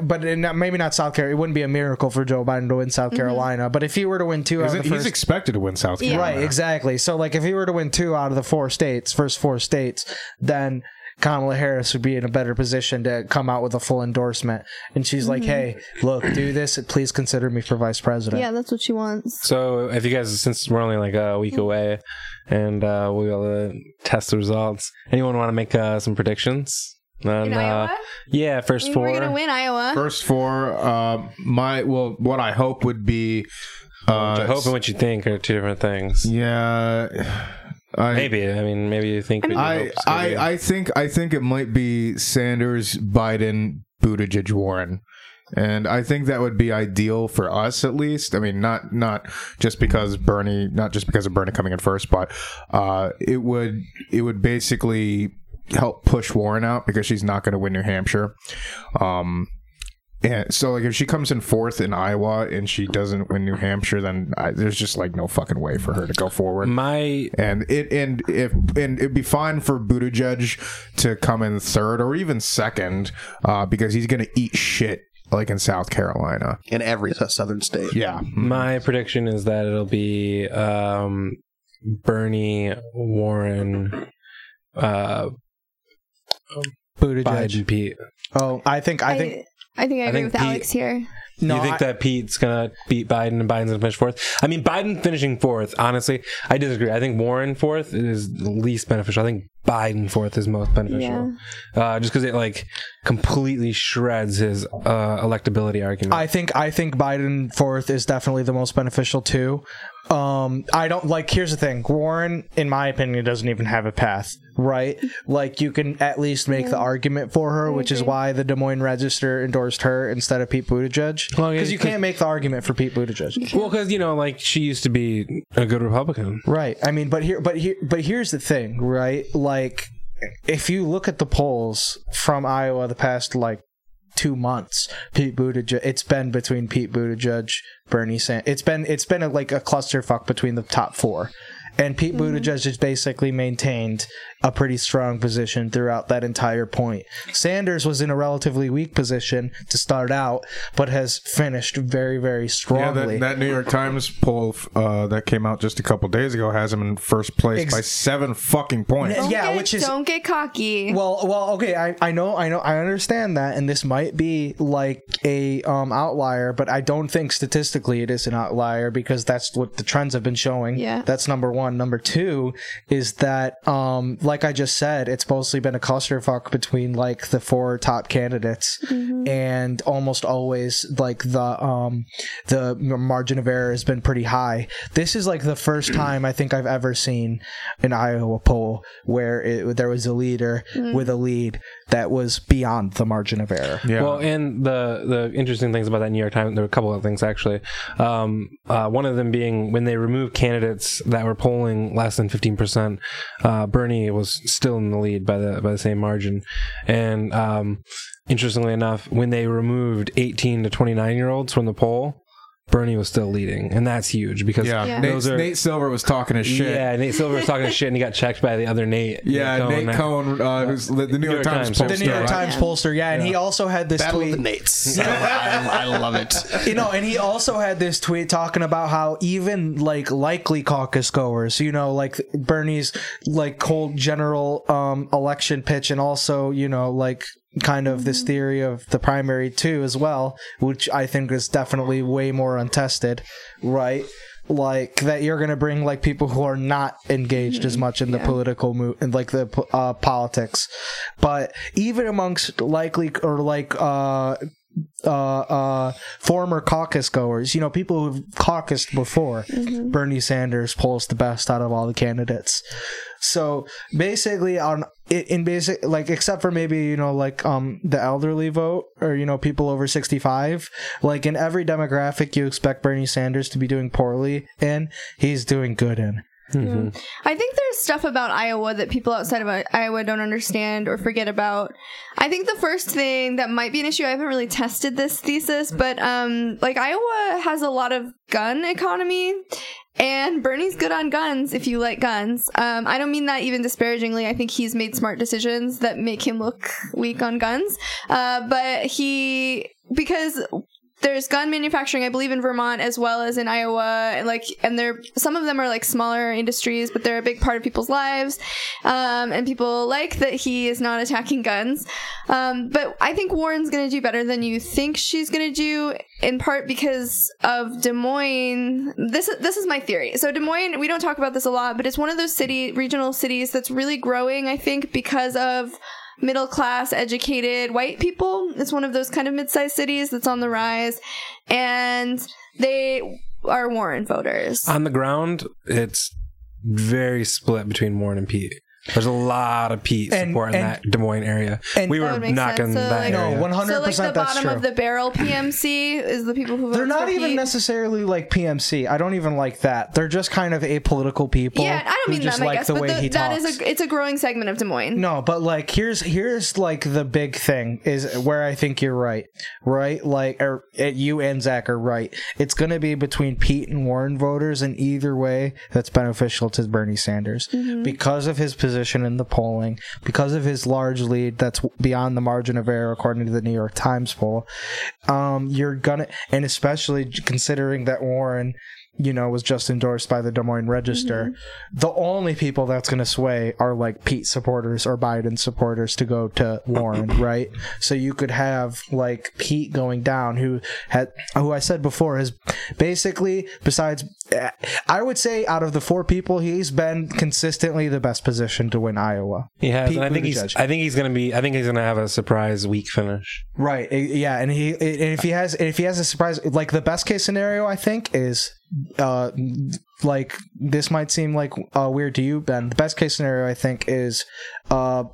[SPEAKER 4] but maybe not South Carolina. It wouldn't be a miracle for Joe Biden to win South mm-hmm. Carolina. Mm-hmm. But if he were to win two out of the
[SPEAKER 1] he's
[SPEAKER 4] first,
[SPEAKER 1] expected to win South Carolina,
[SPEAKER 4] right? Exactly. So like, if he were to win two out of the four states, first four states, then Kamala Harris would be in a better position to come out with a full endorsement. And she's mm-hmm. like, hey, look, do this. Please consider me for vice president.
[SPEAKER 2] Yeah, that's what she wants.
[SPEAKER 5] So if you guys, since we're only like a week away and uh, we'll uh, test the results, anyone want to make uh, some predictions?
[SPEAKER 2] And, uh,
[SPEAKER 5] yeah, first four.
[SPEAKER 2] We're gonna win Iowa.
[SPEAKER 1] First four. Uh, my well, what I hope would be.
[SPEAKER 5] Uh, hope and what you think are two different things.
[SPEAKER 1] Yeah.
[SPEAKER 5] I, maybe. I mean, maybe you think.
[SPEAKER 1] I I, I think I think it might be Sanders, Biden, Buttigieg, Warren. And I think that would be ideal for us, at least. I mean, not not just because Bernie, not just because of Bernie coming in first, but uh, it would it would basically help push Warren out because she's not going to win New Hampshire. Um, and so, like, if she comes in fourth in Iowa and she doesn't win New Hampshire, then I, there's just like no fucking way for her to go forward.
[SPEAKER 5] My
[SPEAKER 1] and it and if and it'd be fine for Buttigieg to come in third or even second, uh, because he's gonna eat shit like in South Carolina
[SPEAKER 3] in every southern state.
[SPEAKER 1] Yeah.
[SPEAKER 5] My prediction is that it'll be um, Bernie Warren, uh, Buttigieg, Biden, Pete.
[SPEAKER 4] Oh, I think I, I think
[SPEAKER 2] I think I, I agree think with Pete, Alex here.
[SPEAKER 5] No, you think I, that Pete's gonna beat Biden and Biden's gonna finish fourth? I mean, Biden finishing fourth. Honestly, I disagree. I think Warren fourth is the least beneficial. I think Biden fourth is most beneficial. Yeah. Uh, just because it like completely shreds his uh, electability argument.
[SPEAKER 4] I think I think Biden fourth is definitely the most beneficial too. Um, I don't like. Here's the thing: Warren, in my opinion, doesn't even have a path. Right? Like you can at least make yeah. the argument for her, which is why the Des Moines Register endorsed her instead of Pete Buttigieg. Because well, yeah, you can't make the argument for Pete Buttigieg.
[SPEAKER 5] Well, because you know, like she used to be a good Republican.
[SPEAKER 4] Right. I mean, but here, but here, but here's the thing, right? Like if you look at the polls from Iowa the past like two months, Pete Buttigieg. It's been between Pete Buttigieg, Bernie Sanders. It's been it's been a, like a clusterfuck between the top four, and Pete mm-hmm. Buttigieg has basically maintained a pretty strong position throughout that entire point. Sanders was in a relatively weak position to start out, but has finished very, very strongly.
[SPEAKER 1] Yeah, that, that New York Times poll uh, that came out just a couple days ago has him in first place Ex- by seven fucking points.
[SPEAKER 2] Don't yeah, get, which is don't get cocky.
[SPEAKER 4] Well, well, okay, I, I know, I know, I understand that, and this might be like a um, outlier, but I don't think statistically it is an outlier because that's what the trends have been showing.
[SPEAKER 2] Yeah,
[SPEAKER 4] that's number one. Number two is that um like I just said, it's mostly been a clusterfuck between like the four top candidates, mm-hmm. and almost always like the um the margin of error has been pretty high. This is like the first time I think I've ever seen an Iowa poll where it, there was a leader mm-hmm. with a lead that was beyond the margin of error.
[SPEAKER 5] Yeah. Well, and the the interesting things about that New York Times, there were a couple of things actually. Um, uh, one of them being when they removed candidates that were polling less than fifteen percent, uh, Bernie was still in the lead by the by the same margin, and um, interestingly enough, when they removed eighteen to twenty nine year olds from the poll, Bernie was still leading, and that's huge because
[SPEAKER 1] yeah, yeah. Nate, are, Nate, Silver was talking his shit.
[SPEAKER 5] Yeah, Nate Silver was talking his shit, and he got checked by the other Nate.
[SPEAKER 1] Yeah, Nate Cohn, Nate Cohn uh, who's the New, York, New York Times, Times
[SPEAKER 4] pollster. The New York Times pollster, yeah, and he also had this
[SPEAKER 3] Battle
[SPEAKER 4] tweet.
[SPEAKER 3] Of the Nates. I, I, love it.
[SPEAKER 4] You know, and he also had this tweet talking about how even like likely caucus goers, you know, like Bernie's like cold general um, election pitch, and also you know like kind of this theory of the primary too as well, which I think is definitely way more untested, right? Like that you're gonna bring like people who are not engaged as much in the yeah. political move and like the uh, politics, but even amongst likely or like uh uh, uh, former caucus goers, you know, people who've caucused before, mm-hmm. Bernie Sanders pulls the best out of all the candidates. So basically, on in basic like except for maybe you know like um the elderly vote or you know people over 65 like in every demographic you expect bernie sanders to be doing poorly in he's doing good in
[SPEAKER 2] Mm-hmm. I think there's stuff about Iowa that people outside of Iowa don't understand or forget about. I think the first thing that might be an issue, I haven't really tested this thesis, but um, like Iowa has a lot of gun economy, and Bernie's good on guns if you like guns. Um, I don't mean that even disparagingly. I think he's made smart decisions that make him look weak on guns. Uh, but he, because there's gun manufacturing, I believe, in Vermont as well as in Iowa, and like, and they're some of them are like smaller industries, but they're a big part of people's lives, um, and people like that he is not attacking guns. Um, but I think Warren's going to do better than you think she's going to do, in part because of Des Moines. This this is my theory. So Des Moines, we don't talk about this a lot, but it's one of those city regional cities that's really growing. I think because of middle class, educated white people. It's one of those kind of mid sized cities that's on the rise. And they are Warren voters.
[SPEAKER 5] On the ground, it's very split between Warren and Pete. There's a lot of Pete and, support in and, that Des Moines area. And we were knocking so that like, area.
[SPEAKER 2] No, 100 So like the bottom true. of the barrel PMC is the people who
[SPEAKER 4] They're not even
[SPEAKER 2] Pete.
[SPEAKER 4] necessarily like PMC. I don't even like that. They're just kind of apolitical people.
[SPEAKER 2] Yeah, I don't mean
[SPEAKER 4] just
[SPEAKER 2] that,
[SPEAKER 4] like
[SPEAKER 2] I guess,
[SPEAKER 4] the
[SPEAKER 2] but
[SPEAKER 4] way
[SPEAKER 2] the,
[SPEAKER 4] he
[SPEAKER 2] that
[SPEAKER 4] talks.
[SPEAKER 2] is a it's a growing segment of Des Moines.
[SPEAKER 4] No, but like here's here's like the big thing is where I think you're right. Right? Like or you and Zach are right. It's gonna be between Pete and Warren voters and either way that's beneficial to Bernie Sanders. Mm-hmm. Because of his position in the polling because of his large lead that's beyond the margin of error according to the New York Times poll. Um, you're gonna, and especially considering that Warren you know, was just endorsed by the Des Moines Register. Mm-hmm. The only people that's going to sway are like Pete supporters or Biden supporters to go to Warren, right? So you could have like Pete going down, who had, who I said before has basically, besides eh, I would say out of the four people, he's been consistently the best position to win Iowa.
[SPEAKER 5] He has, and I think he's. I think he's going to be. I think he's going to have a surprise week finish.
[SPEAKER 4] Right. Eh, yeah, and he eh, and if he has if he has a surprise, like the best case scenario, I think is uh like this might seem like uh, weird to you, Ben. The best case scenario, I think, is uh,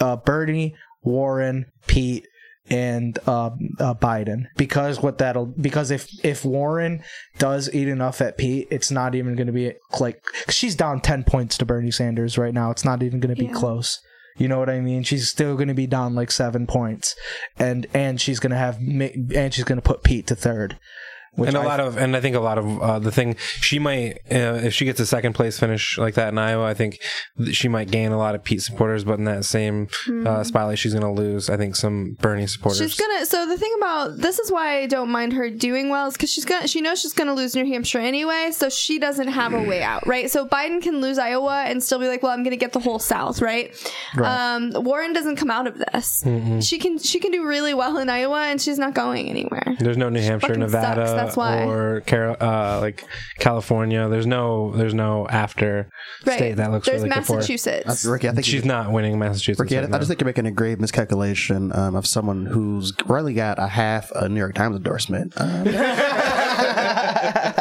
[SPEAKER 4] uh Bernie, Warren, Pete and uh, uh, Biden because what that'll because if if Warren does eat enough at Pete, it's not even going to be like she's down ten points to Bernie Sanders right now. It's not even going to be yeah. close. You know what I mean? She's still going to be down like seven points, and and she's going to have and she's going to put Pete to third.
[SPEAKER 5] And a I, lot of, and I think a lot of uh, the thing she might, uh, if she gets a second place finish like that in Iowa, I think she might gain a lot of Pete supporters. But in that same mm. uh, hmm. spotlight, she's going to lose. I think some Bernie supporters.
[SPEAKER 2] She's gonna. So the thing about this is why I don't mind her doing well is because she's gonna. She knows she's going to lose New Hampshire anyway, so she doesn't have a way out, right? So Biden can lose Iowa and still be like, well, I'm going to get the whole South, right? right. Um, Warren doesn't come out of this. Mm-hmm. She can. She can do really well in Iowa, and she's not going anywhere.
[SPEAKER 5] There's no New Hampshire, Nevada. Sucks, that's why. Or uh, like California. There's no there's no after right. state that looks
[SPEAKER 2] there's
[SPEAKER 5] really
[SPEAKER 2] Massachusetts.
[SPEAKER 3] Uh, Ricky, I
[SPEAKER 5] think she's not winning Massachusetts.
[SPEAKER 3] Ricky, right I, I, just think you're making a grave miscalculation um, of someone who's really got a half a New York Times endorsement. Um,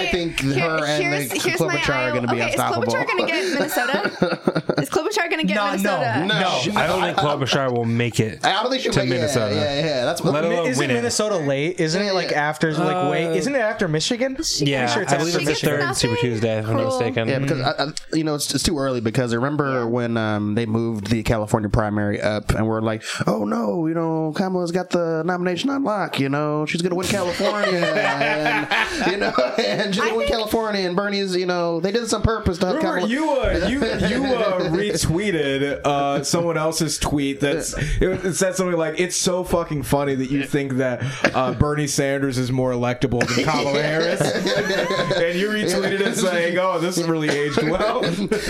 [SPEAKER 3] I, I, think here, her and the Klobuchar are going to be okay, unstoppable.
[SPEAKER 2] Is Klobuchar going to get Minnesota? is Klobuchar going to get no, Minnesota?
[SPEAKER 5] No, no. I don't think Klobuchar will make it. I don't think she'll to make Minnesota.
[SPEAKER 3] Yeah, yeah, yeah. That's
[SPEAKER 4] what. Let alone isn't Minnesota late? Isn't it like after like uh, wait? Isn't it after Michigan?
[SPEAKER 5] Yeah, sure I believe it's the third Super Tuesday. If I'm not mistaken.
[SPEAKER 3] Yeah, because I, I, you know it's, it's too early because I remember when um, they moved the California primary up and we're like, oh no, you know Kamala's got the nomination on lock. You know she's going to win California. and, you know, and she's going to California. And Bernie's, you know, they did this on purpose to have
[SPEAKER 1] Remember,
[SPEAKER 3] Kamala.
[SPEAKER 1] you uh, you you uh, retweeted uh, someone else's tweet that's it, said something like, "It's so fucking funny that you think that uh, Bernie Sanders is more electable than Kamala Harris," and you retweeted it saying, "Oh, this has really aged well."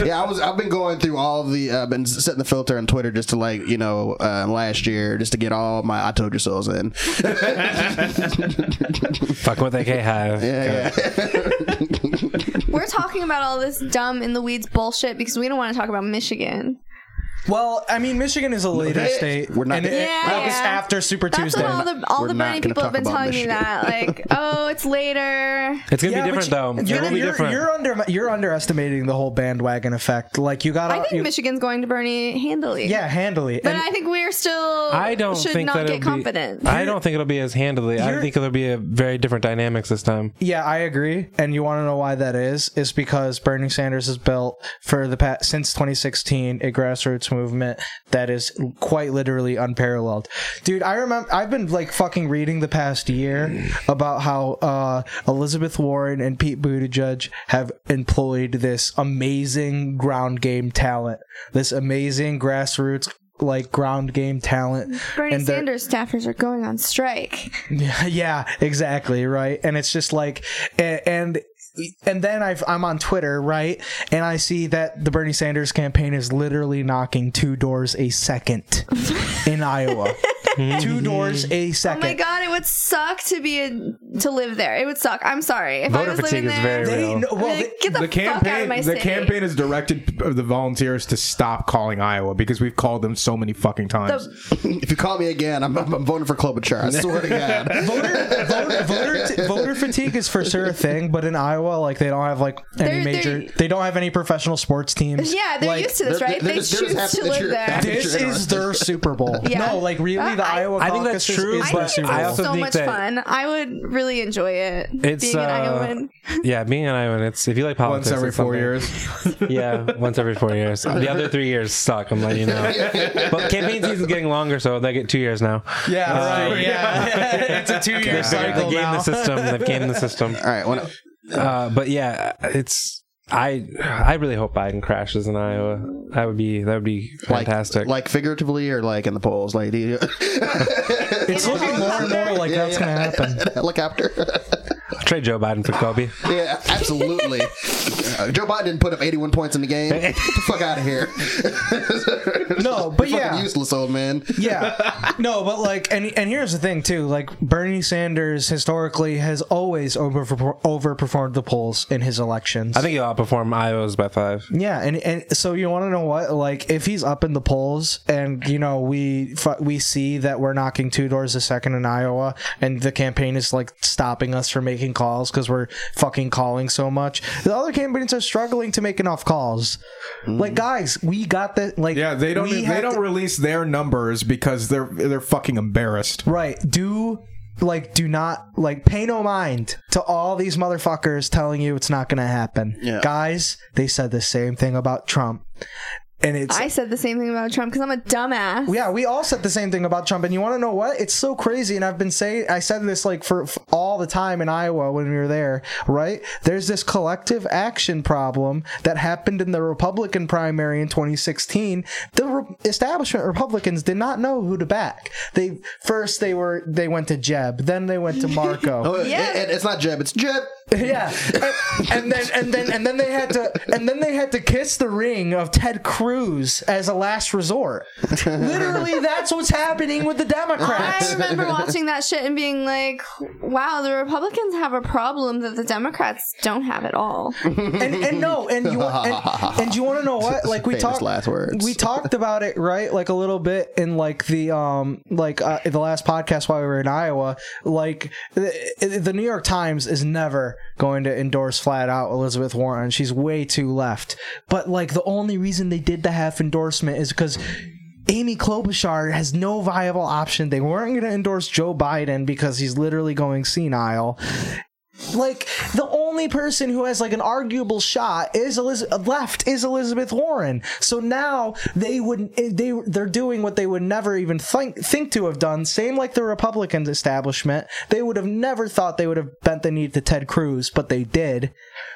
[SPEAKER 3] yeah, I was. I've been going through all of the. I've uh, been setting the filter on Twitter just to like you know uh, last year just to get all my I told you so's in.
[SPEAKER 5] Fuck what they can have.
[SPEAKER 3] Yeah,
[SPEAKER 2] yeah. We're talking about all this dumb in the weeds bullshit because we don't want to talk about Michigan.
[SPEAKER 4] Well, I mean, Michigan is a later state.
[SPEAKER 3] We're not.
[SPEAKER 4] And
[SPEAKER 3] it,
[SPEAKER 2] yeah,
[SPEAKER 4] it's after Super
[SPEAKER 2] That's
[SPEAKER 4] Tuesday.
[SPEAKER 2] What all the, all the Bernie people have been telling Michigan. me that. Like, oh, it's later.
[SPEAKER 5] It's gonna yeah, be different though.
[SPEAKER 4] You're,
[SPEAKER 5] it will be different.
[SPEAKER 4] You're under. You're underestimating the whole bandwagon effect. Like you got.
[SPEAKER 2] I think you, Michigan's going to Bernie handily.
[SPEAKER 4] Yeah, handily.
[SPEAKER 2] But and I think we're still. I don't should think not that get confident.
[SPEAKER 5] Be, I don't think it'll be as handily. I think it'll be a very different dynamics this time.
[SPEAKER 4] Yeah, I agree. And you want to know why that is? Is because Bernie Sanders has built for the past since 2016 a grassroots movement that is quite literally unparalleled. Dude, I remember I've been like fucking reading the past year about how uh, Elizabeth Warren and Pete Buttigieg have employed this amazing ground game talent, this amazing grassroots like ground game talent.
[SPEAKER 2] Bernie and Sanders staffers are going on strike.
[SPEAKER 4] Yeah, yeah, exactly, right. And it's just like, and, and and then i am on Twitter, right? And I see that the Bernie Sanders campaign is literally knocking two doors a second in Iowa. Mm-hmm. two doors mm-hmm. a second.
[SPEAKER 2] Oh my god, it would suck to be a, to live there. It would suck. I'm sorry. If
[SPEAKER 5] Voter
[SPEAKER 2] I was
[SPEAKER 5] living
[SPEAKER 2] there,
[SPEAKER 5] they, no,
[SPEAKER 2] well, they, get the, the campaign. the
[SPEAKER 1] city. campaign has directed the volunteers to stop calling Iowa because we've called them so many fucking times.
[SPEAKER 3] The, if you call me again, I'm, I'm, voting for Klobuchar. I swear to God.
[SPEAKER 4] voter, voter, voter, t- voter fatigue is for sure a thing, but in Iowa, like they don't have like any they're, major. They're, they don't have any professional sports teams.
[SPEAKER 2] Yeah, they're
[SPEAKER 4] like,
[SPEAKER 2] used to this, right? They choose to live there.
[SPEAKER 4] This is their Super Bowl. Yeah. No, like really, ah. The I, Iowa. I think that's true.
[SPEAKER 2] I think I also so think much that fun. I would really enjoy it. It's being uh, an Iowan.
[SPEAKER 5] Yeah, being an Iowan. It's if you like politics.
[SPEAKER 1] Once every four years.
[SPEAKER 5] yeah, once every four years. The other three years suck. I'm letting you know. But campaign season's getting longer, so they get two years now.
[SPEAKER 4] Yeah, uh, right. Yeah, it's a two-year cycle
[SPEAKER 5] They've gamed the system. They've gamed the system.
[SPEAKER 3] All right. Well,
[SPEAKER 5] uh, but yeah, it's I I really hope Biden crashes in Iowa. That would be that would be fantastic.
[SPEAKER 3] Like, like figuratively or like in the polls, lady.
[SPEAKER 4] it's looking more and more like yeah, that's yeah. gonna happen.
[SPEAKER 3] Helicopter.
[SPEAKER 5] trade Joe Biden for Kobe.
[SPEAKER 3] Yeah, absolutely. uh, Joe Biden didn't put up 81 points in the game. Get the fuck out of here.
[SPEAKER 4] no, but yeah,
[SPEAKER 3] useless old man.
[SPEAKER 4] Yeah, no, but like, and and here's the thing too. Like Bernie Sanders historically has always over overperformed the polls in his elections.
[SPEAKER 5] I think he'll outperform Iowa's by five.
[SPEAKER 4] Yeah, and and so you want to know what? Like, if he's up in the polls, and you know we we see that we're knocking two doors a second in Iowa, and the campaign is like stopping us from making calls because we're fucking calling so much. The other campaigns are struggling to make enough calls. Mm. Like, guys, we got the like.
[SPEAKER 1] Yeah, they don't. They don't to, release their numbers because they're they're fucking embarrassed.
[SPEAKER 4] Right. Do like do not like pay no mind to all these motherfuckers telling you it's not going to happen. Yeah. Guys, they said the same thing about Trump.
[SPEAKER 2] And it's I said the same thing about Trump because I'm a dumbass.
[SPEAKER 4] Yeah, we all said the same thing about Trump. And you want to know what? It's so crazy. And I've been saying, I said this like for, for, all the time in Iowa when we were there, right? There's this collective action problem that happened in the Republican primary in 2016. The re- establishment Republicans did not know who to back. They first they were they went to Jeb, then they went to Marco.
[SPEAKER 3] oh, yeah. It, it, it's not Jeb, it's Jeb.
[SPEAKER 4] Yeah, and, and, then and then and then they had to and then they had to kiss the ring of Ted Cruz as a last resort. Literally, that's what's happening with the Democrats.
[SPEAKER 2] I remember watching that shit and being like, "Wow, the Republicans have a problem that the Democrats don't have at all."
[SPEAKER 4] And, and no, and you and, and you want to know what? Like we talked last words. We talked about it right, like a little bit in like the um like uh, the last podcast while we were in Iowa. Like the, the New York Times is never going to endorse flat out Elizabeth Warren. She's way too left. But like the only reason they did the half endorsement is because Amy Klobuchar has no viable option. They weren't going to endorse Joe Biden because he's literally going senile like the only person who has like an arguable shot is Elizabeth left is Elizabeth Warren. So now they would eh, they they're doing what they would never even think think to have done. Same like the Republicans establishment. They would have never thought they would have bent the knee to Ted Cruz, but they did.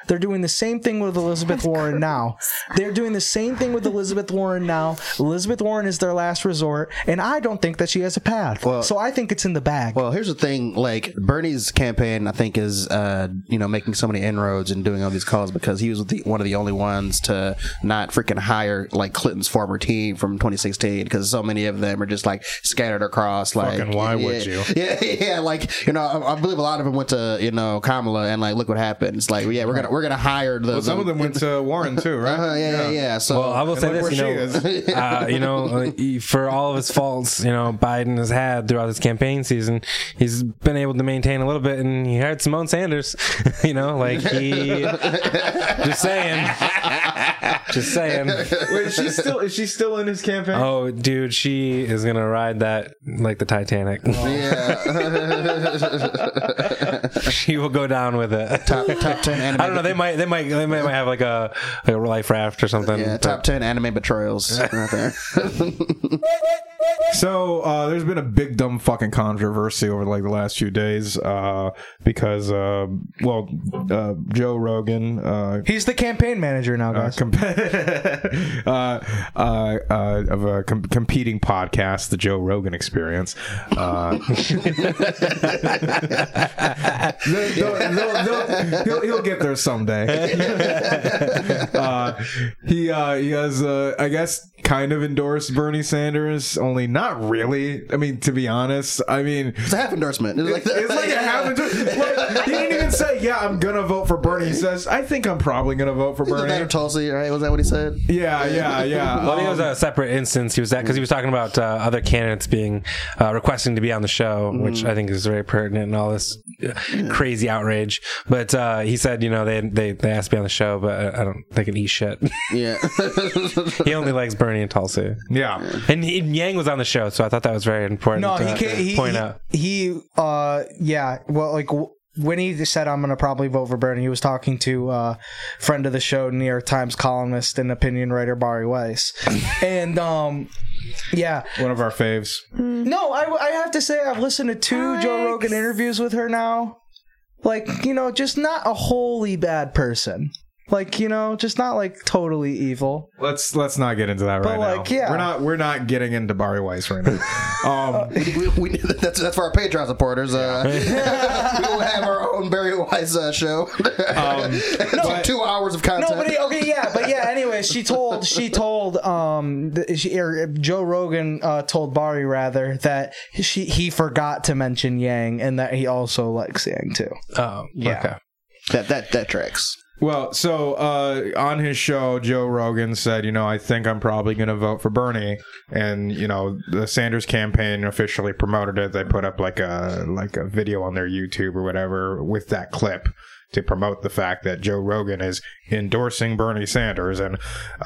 [SPEAKER 4] They're doing the same thing with Elizabeth Warren now. They're doing the same thing with Elizabeth Warren now. Elizabeth Warren is their last resort, and I don't think that she has a path. Well, so I think it's in the bag.
[SPEAKER 3] Well, here's the thing: like Bernie's campaign, I think is uh, you know making so many inroads and doing all these calls because he was the, one of the only ones to not freaking hire like Clinton's former team from 2016 because so many of them are just like scattered across. Like,
[SPEAKER 1] Fucking why
[SPEAKER 3] yeah,
[SPEAKER 1] would you?
[SPEAKER 3] Yeah, yeah, like you know, I, I, believe a lot of them went to you know Kamala and like look what happened. It's like yeah, we're gonna we're gonna hire the.
[SPEAKER 1] Well, some of them went to Warren too, right?
[SPEAKER 3] Uh-huh, yeah, yeah, yeah, So
[SPEAKER 5] well, I will say this, you know, uh, you know, for all of his faults, you know, Biden has had throughout his campaign season, he's been able to maintain a little bit, and he hired Symone Sanders. you know, like he. just saying. Just saying.
[SPEAKER 1] Wait, is she still is she still in his campaign?
[SPEAKER 5] Oh, dude, she is gonna ride that like the Titanic. Yeah. she will go down with it.
[SPEAKER 3] Top top ten anime.
[SPEAKER 5] I don't know. They might they might they might, might have like a like a life raft or something.
[SPEAKER 3] Yeah, top ten anime betrayals right there.
[SPEAKER 1] so uh, there's been a big dumb fucking controversy over like the last few days uh, because uh, well uh, Joe Rogan uh,
[SPEAKER 4] he's the campaign manager now guys. comp-
[SPEAKER 1] of a com- competing podcast the Joe Rogan Experience. They'll, he'll, he'll, get there someday. He he has I guess kind of endorsed Bernie Sanders only not really. I mean, to be honest, I mean,
[SPEAKER 3] it's a half endorsement. It's like,
[SPEAKER 1] it's like a half endorsement. Like, he didn't even say, "Yeah, I'm gonna vote for Bernie." He says, "I think I'm probably gonna vote for Bernie."
[SPEAKER 3] Better Tulsi, right? Was that what he said?
[SPEAKER 1] Yeah, yeah, yeah.
[SPEAKER 5] well, um, I think it was a separate instance. He was that because he was talking about uh, other candidates being uh, requesting to be on the show, mm. which I think is very pertinent and all this uh, crazy outrage. But uh, he said, you know, they they they asked to be on the show, but I don't. They can eat shit.
[SPEAKER 3] Yeah.
[SPEAKER 5] he only likes Bernie and Tulsi.
[SPEAKER 1] Yeah.
[SPEAKER 5] And he, Yang was on the show, so I thought that was very important. No, he can't. He, point
[SPEAKER 4] he,
[SPEAKER 5] out.
[SPEAKER 4] He, uh, yeah. Well, like when he said I'm going to probably vote for Bernie, he was talking to uh, friend of the show, New York Times columnist and opinion writer Bari Weiss, and um, yeah,
[SPEAKER 1] one of our faves.
[SPEAKER 4] No, I, I have to say I've listened to two Alex. Joe Rogan interviews with her now. Like you know, just not a wholly bad person. Like you know, just not like totally evil.
[SPEAKER 1] Let's let's not get into that
[SPEAKER 4] But,
[SPEAKER 1] right
[SPEAKER 4] like,
[SPEAKER 1] now.
[SPEAKER 4] yeah.
[SPEAKER 1] we're not we're not getting into Bari Weiss right now. Um,
[SPEAKER 3] we, we, that's that's for our Patreon supporters. Uh, we will have our own Bari Weiss uh, show.
[SPEAKER 1] um,
[SPEAKER 3] no, two hours of content.
[SPEAKER 4] No, but he- okay, yeah, but yeah. Anyway, she told she told um th- she, or Joe Rogan uh, told Bari rather that she he forgot to mention Yang and that he also likes Yang too.
[SPEAKER 5] Oh,
[SPEAKER 4] Yeah.
[SPEAKER 5] okay.
[SPEAKER 3] that that that tracks.
[SPEAKER 1] Well, so uh, on his show, Joe Rogan said, you know, I think I'm probably going to vote for Bernie, and you know, the Sanders campaign officially promoted it. They put up like a like a video on their YouTube or whatever with that clip to promote the fact that Joe Rogan is endorsing Bernie Sanders, and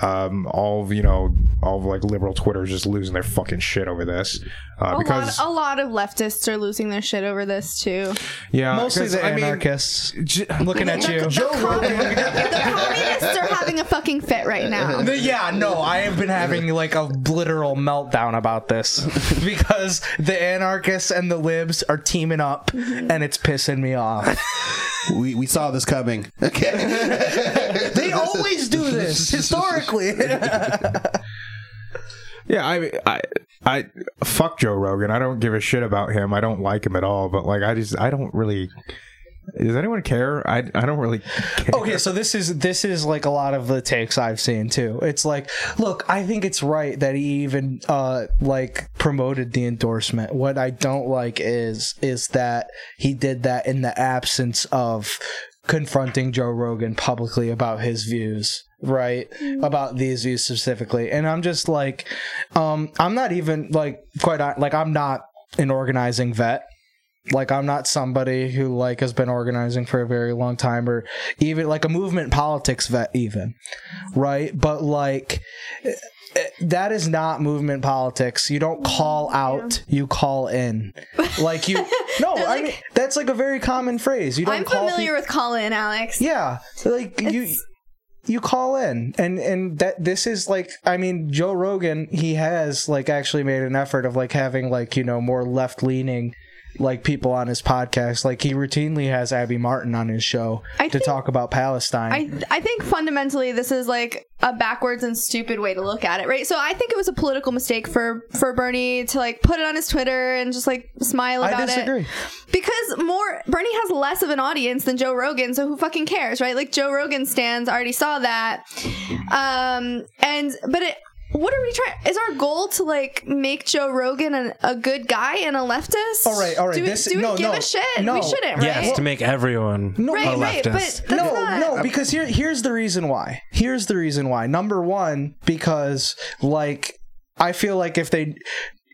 [SPEAKER 1] um, all of, you know, all of like liberal Twitter is just losing their fucking shit over this uh,
[SPEAKER 2] A
[SPEAKER 1] because
[SPEAKER 2] lot, a lot of leftists are losing their shit over this too.
[SPEAKER 1] yeah,
[SPEAKER 4] Mostly
[SPEAKER 1] 'cause,
[SPEAKER 4] the
[SPEAKER 1] I mean,
[SPEAKER 4] anarchists.
[SPEAKER 1] j-
[SPEAKER 4] looking at you.
[SPEAKER 2] The, com- the communists are having a fucking fit right now.
[SPEAKER 4] The- yeah, no, I have been having like a literal meltdown about this because the anarchists and the libs are teaming up and it's pissing me off.
[SPEAKER 3] We we saw this coming. Okay.
[SPEAKER 4] They always do this historically.
[SPEAKER 1] Yeah, I, I, I, fuck Joe Rogan. I don't give a shit about him. I don't like him at all. But like, I just, I don't really. Does anyone care? I, I don't really. Care.
[SPEAKER 4] okay so this is this is like a lot of the takes i've seen too it's like look i think it's right that he even uh like promoted the endorsement what i don't like is is that he did that in the absence of confronting joe rogan publicly about his views right? About these views specifically. And i'm just like um i'm not even like quite like i'm not an organizing vet. Like i'm not somebody who like has been organizing for a very long time or even like a movement politics vet even right? But like that is not movement politics. You don't call mm, out you call in. Like you no i
[SPEAKER 2] like-
[SPEAKER 4] mean that's like a very common phrase. You don't
[SPEAKER 2] I'm
[SPEAKER 4] call
[SPEAKER 2] familiar with in, Alex.
[SPEAKER 4] yeah like you you call in. And and that this is like i mean joe rogan he has like actually made an effort of like having like you know more left leaning like people on his podcast like he routinely has abby martin on his show
[SPEAKER 2] I
[SPEAKER 4] to
[SPEAKER 2] think-
[SPEAKER 4] talk about palestine
[SPEAKER 2] I I think fundamentally this is like a backwards and stupid way to look at it, right? So I think it was a political mistake for for Bernie to like put it on his Twitter and just like smile
[SPEAKER 4] I
[SPEAKER 2] about
[SPEAKER 4] disagree.
[SPEAKER 2] it. Because more Bernie has less of an audience than Joe Rogan, so who fucking cares, right? Like Joe Rogan stands already saw that. Um and but it what are we trying? Is our goal to like make Joe Rogan an, a good guy and a leftist?
[SPEAKER 4] All right, all right,
[SPEAKER 2] Do we,
[SPEAKER 4] this-
[SPEAKER 2] do we
[SPEAKER 4] no,
[SPEAKER 2] give
[SPEAKER 4] no,
[SPEAKER 2] a shit?
[SPEAKER 4] no.
[SPEAKER 2] We shouldn't, right?
[SPEAKER 5] Yes, to make everyone
[SPEAKER 4] No,
[SPEAKER 5] a
[SPEAKER 2] right, right, but
[SPEAKER 5] leftist.
[SPEAKER 2] that's
[SPEAKER 4] no,
[SPEAKER 2] not,
[SPEAKER 4] no, because here here's the reason why. Here's the reason why. Number one, because like I feel like if they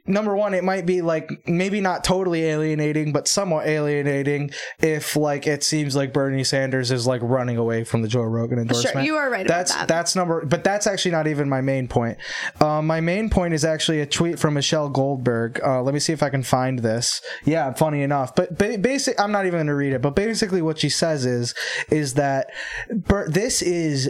[SPEAKER 4] number one, it might be like maybe not totally alienating, but somewhat alienating if like it seems like Bernie Sanders is like running away from the Joe Rogan endorsement.
[SPEAKER 2] Sure, you are right about
[SPEAKER 4] That's
[SPEAKER 2] that.
[SPEAKER 4] that's number, but that's actually not even my main point. Uh, my main point is actually a tweet from Michelle Goldberg. Uh, let me see if I can find this. Yeah, funny enough, but ba- basic. I'm not even going to read it, but basically what she says is is that Ber- this is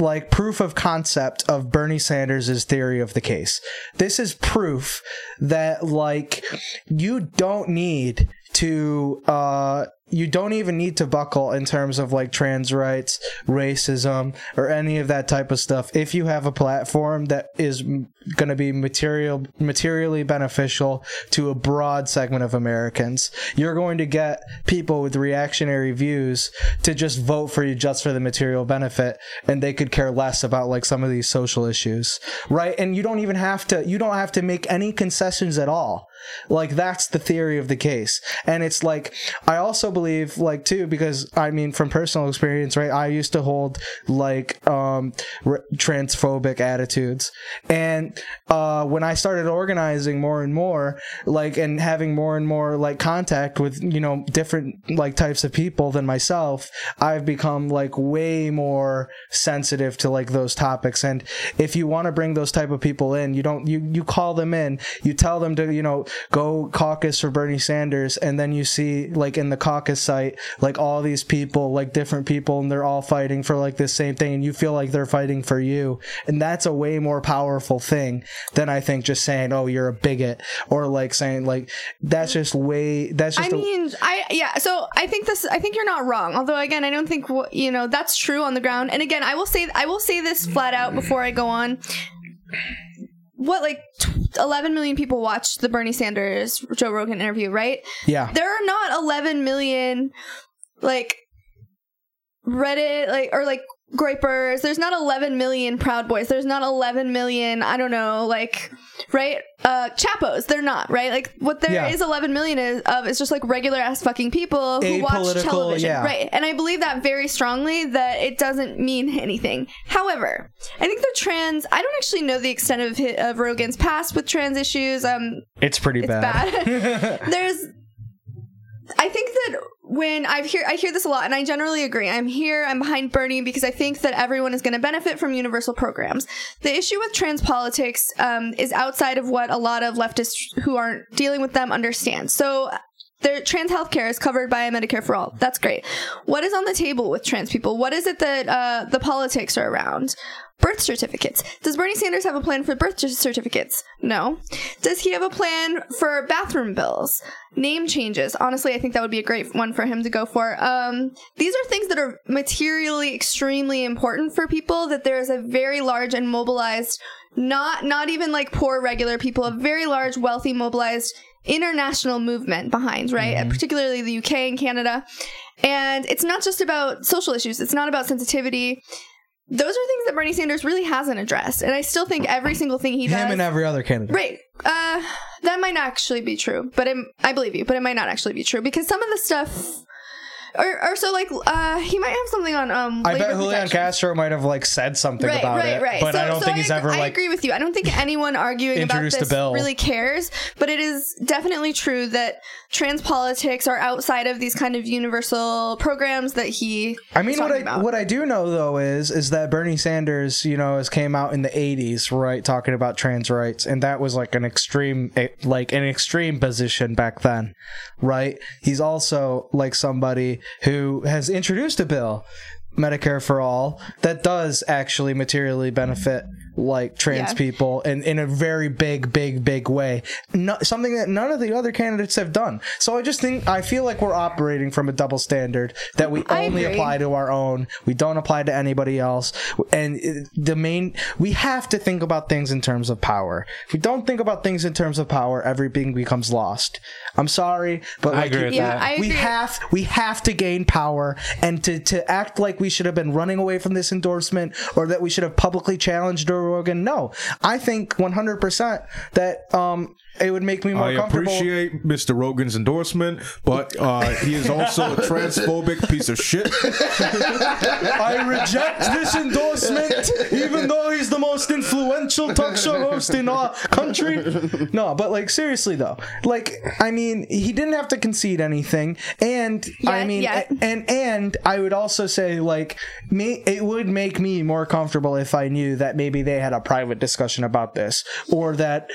[SPEAKER 4] like proof of concept of Bernie Sanders' theory of the case. This is proof that like you don't need to uh you don't even need to buckle in terms of like trans rights, racism, or any of that type of stuff if you have a platform that is going to be material materially beneficial to a broad segment of Americans. You're going to get people with reactionary views to just vote for you just for the material benefit and they could care less about like some of these social issues. Right? And you don't even have to you don't have to make any concessions at all. Like that's the theory of the case. And it's like I also believe like too because I mean from personal experience, right? I used to hold like um transphobic attitudes. And uh when I started organizing more and more like and having more and more like contact with, you know, different like types of people than myself, I've become like way more sensitive to like those topics and if you want to bring those type of people in, you don't you you call them in, you tell them to, you know, go caucus for Bernie Sanders and then you see like in the caucus site like all these people like different people and they're all fighting for like the same thing and you feel like they're fighting for you. And that's a way more powerful thing than i think just saying oh you're a bigot or like saying like that's just way that's just
[SPEAKER 2] i mean I yeah so i think this i think you're not wrong. Although again i don't think you know that's true on the ground. And again i will say i will say this flat out before i go on what like 11 million people watched the Bernie Sanders Joe Rogan interview, right?
[SPEAKER 4] Yeah.
[SPEAKER 2] There are not 11 million like Reddit like or like Groypers. There's not 11 million Proud Boys. There's not 11 million, I don't know, like, right? Uh, Chapos. They're not, right? Like, what there yeah. is 11 million is, of is just like regular ass fucking people who watch television. Yeah. Right. And I believe that very strongly that it doesn't mean anything. However, I think the trans, I don't actually know the extent of, of Rogan's past with trans issues. Um,
[SPEAKER 4] It's pretty it's bad.
[SPEAKER 2] bad. There's, I think that when I hear I hear this a lot, and I generally agree. I'm here. I'm behind Bernie because I think that everyone is going to benefit from universal programs. The issue with trans politics um, is outside of what a lot of leftists who aren't dealing with them understand. So their trans healthcare is covered by Medicare for all. That's great. What is on the table with trans people? What is it that uh, the politics are around? Birth certificates. Does Bernie Sanders have a plan for birth certificates? No. Does he have a plan for bathroom bills? Name changes. Honestly, I think that would be a great one for him to go for. Um, these are things that are materially extremely important for people that there is a very large and mobilized not not even like poor regular people, a very large, wealthy, mobilized international movement behind, right? Mm-hmm. Particularly the UK and Canada. And it's not just about social issues. It's not about sensitivity those are things that Bernie Sanders really hasn't addressed, and I still think every single thing he
[SPEAKER 4] does.
[SPEAKER 2] Him
[SPEAKER 4] and every other candidate.
[SPEAKER 2] Right. Uh, that might not actually be true, but it, I believe you. But it might not actually be true because some of the stuff or, or so like uh he might have something on um
[SPEAKER 4] I bet Julian Castro might have like said something
[SPEAKER 2] right,
[SPEAKER 4] about
[SPEAKER 2] right,
[SPEAKER 4] it
[SPEAKER 2] right.
[SPEAKER 4] but
[SPEAKER 2] so,
[SPEAKER 4] I don't
[SPEAKER 2] so
[SPEAKER 4] think he's
[SPEAKER 2] I,
[SPEAKER 4] ever like.
[SPEAKER 2] I agree with you I don't think anyone arguing about this really cares but it is definitely true that trans politics are outside of these kind of universal programs that he
[SPEAKER 4] I mean what I
[SPEAKER 2] about.
[SPEAKER 4] what I do know though is is that Bernie Sanders you know has came out in the 80s right talking about trans rights and that was like an extreme like an extreme position back then right he's also like somebody who has introduced a bill Medicare for all that does actually materially benefit like trans yeah. people and in a very big big big way. No, something that none of the other candidates have done. So i just think i feel like we're operating from a double standard that we I only agree. apply to our own. We don't apply to anybody else. And uh, the main we have to think about things in terms of power. If we don't think about things in terms of power everything becomes lost i'm sorry but
[SPEAKER 5] like, I agree with
[SPEAKER 4] yeah,
[SPEAKER 5] that.
[SPEAKER 4] we have we have to gain power and to to act like we should have been running away from this endorsement or that we should have publicly challenged or Rogan. No, I think 100% that um, it would make me more I comfortable.
[SPEAKER 1] appreciate Mr. Rogan's endorsement, but uh, he is also a transphobic piece of shit.
[SPEAKER 4] I reject this endorsement, even though he's the most influential talk show host in our country. No, but like seriously though, like I mean, he didn't have to concede anything, and yet, I mean, yet. and and I would also say like me, it would make me more comfortable if I knew that maybe they had a private discussion about this, or that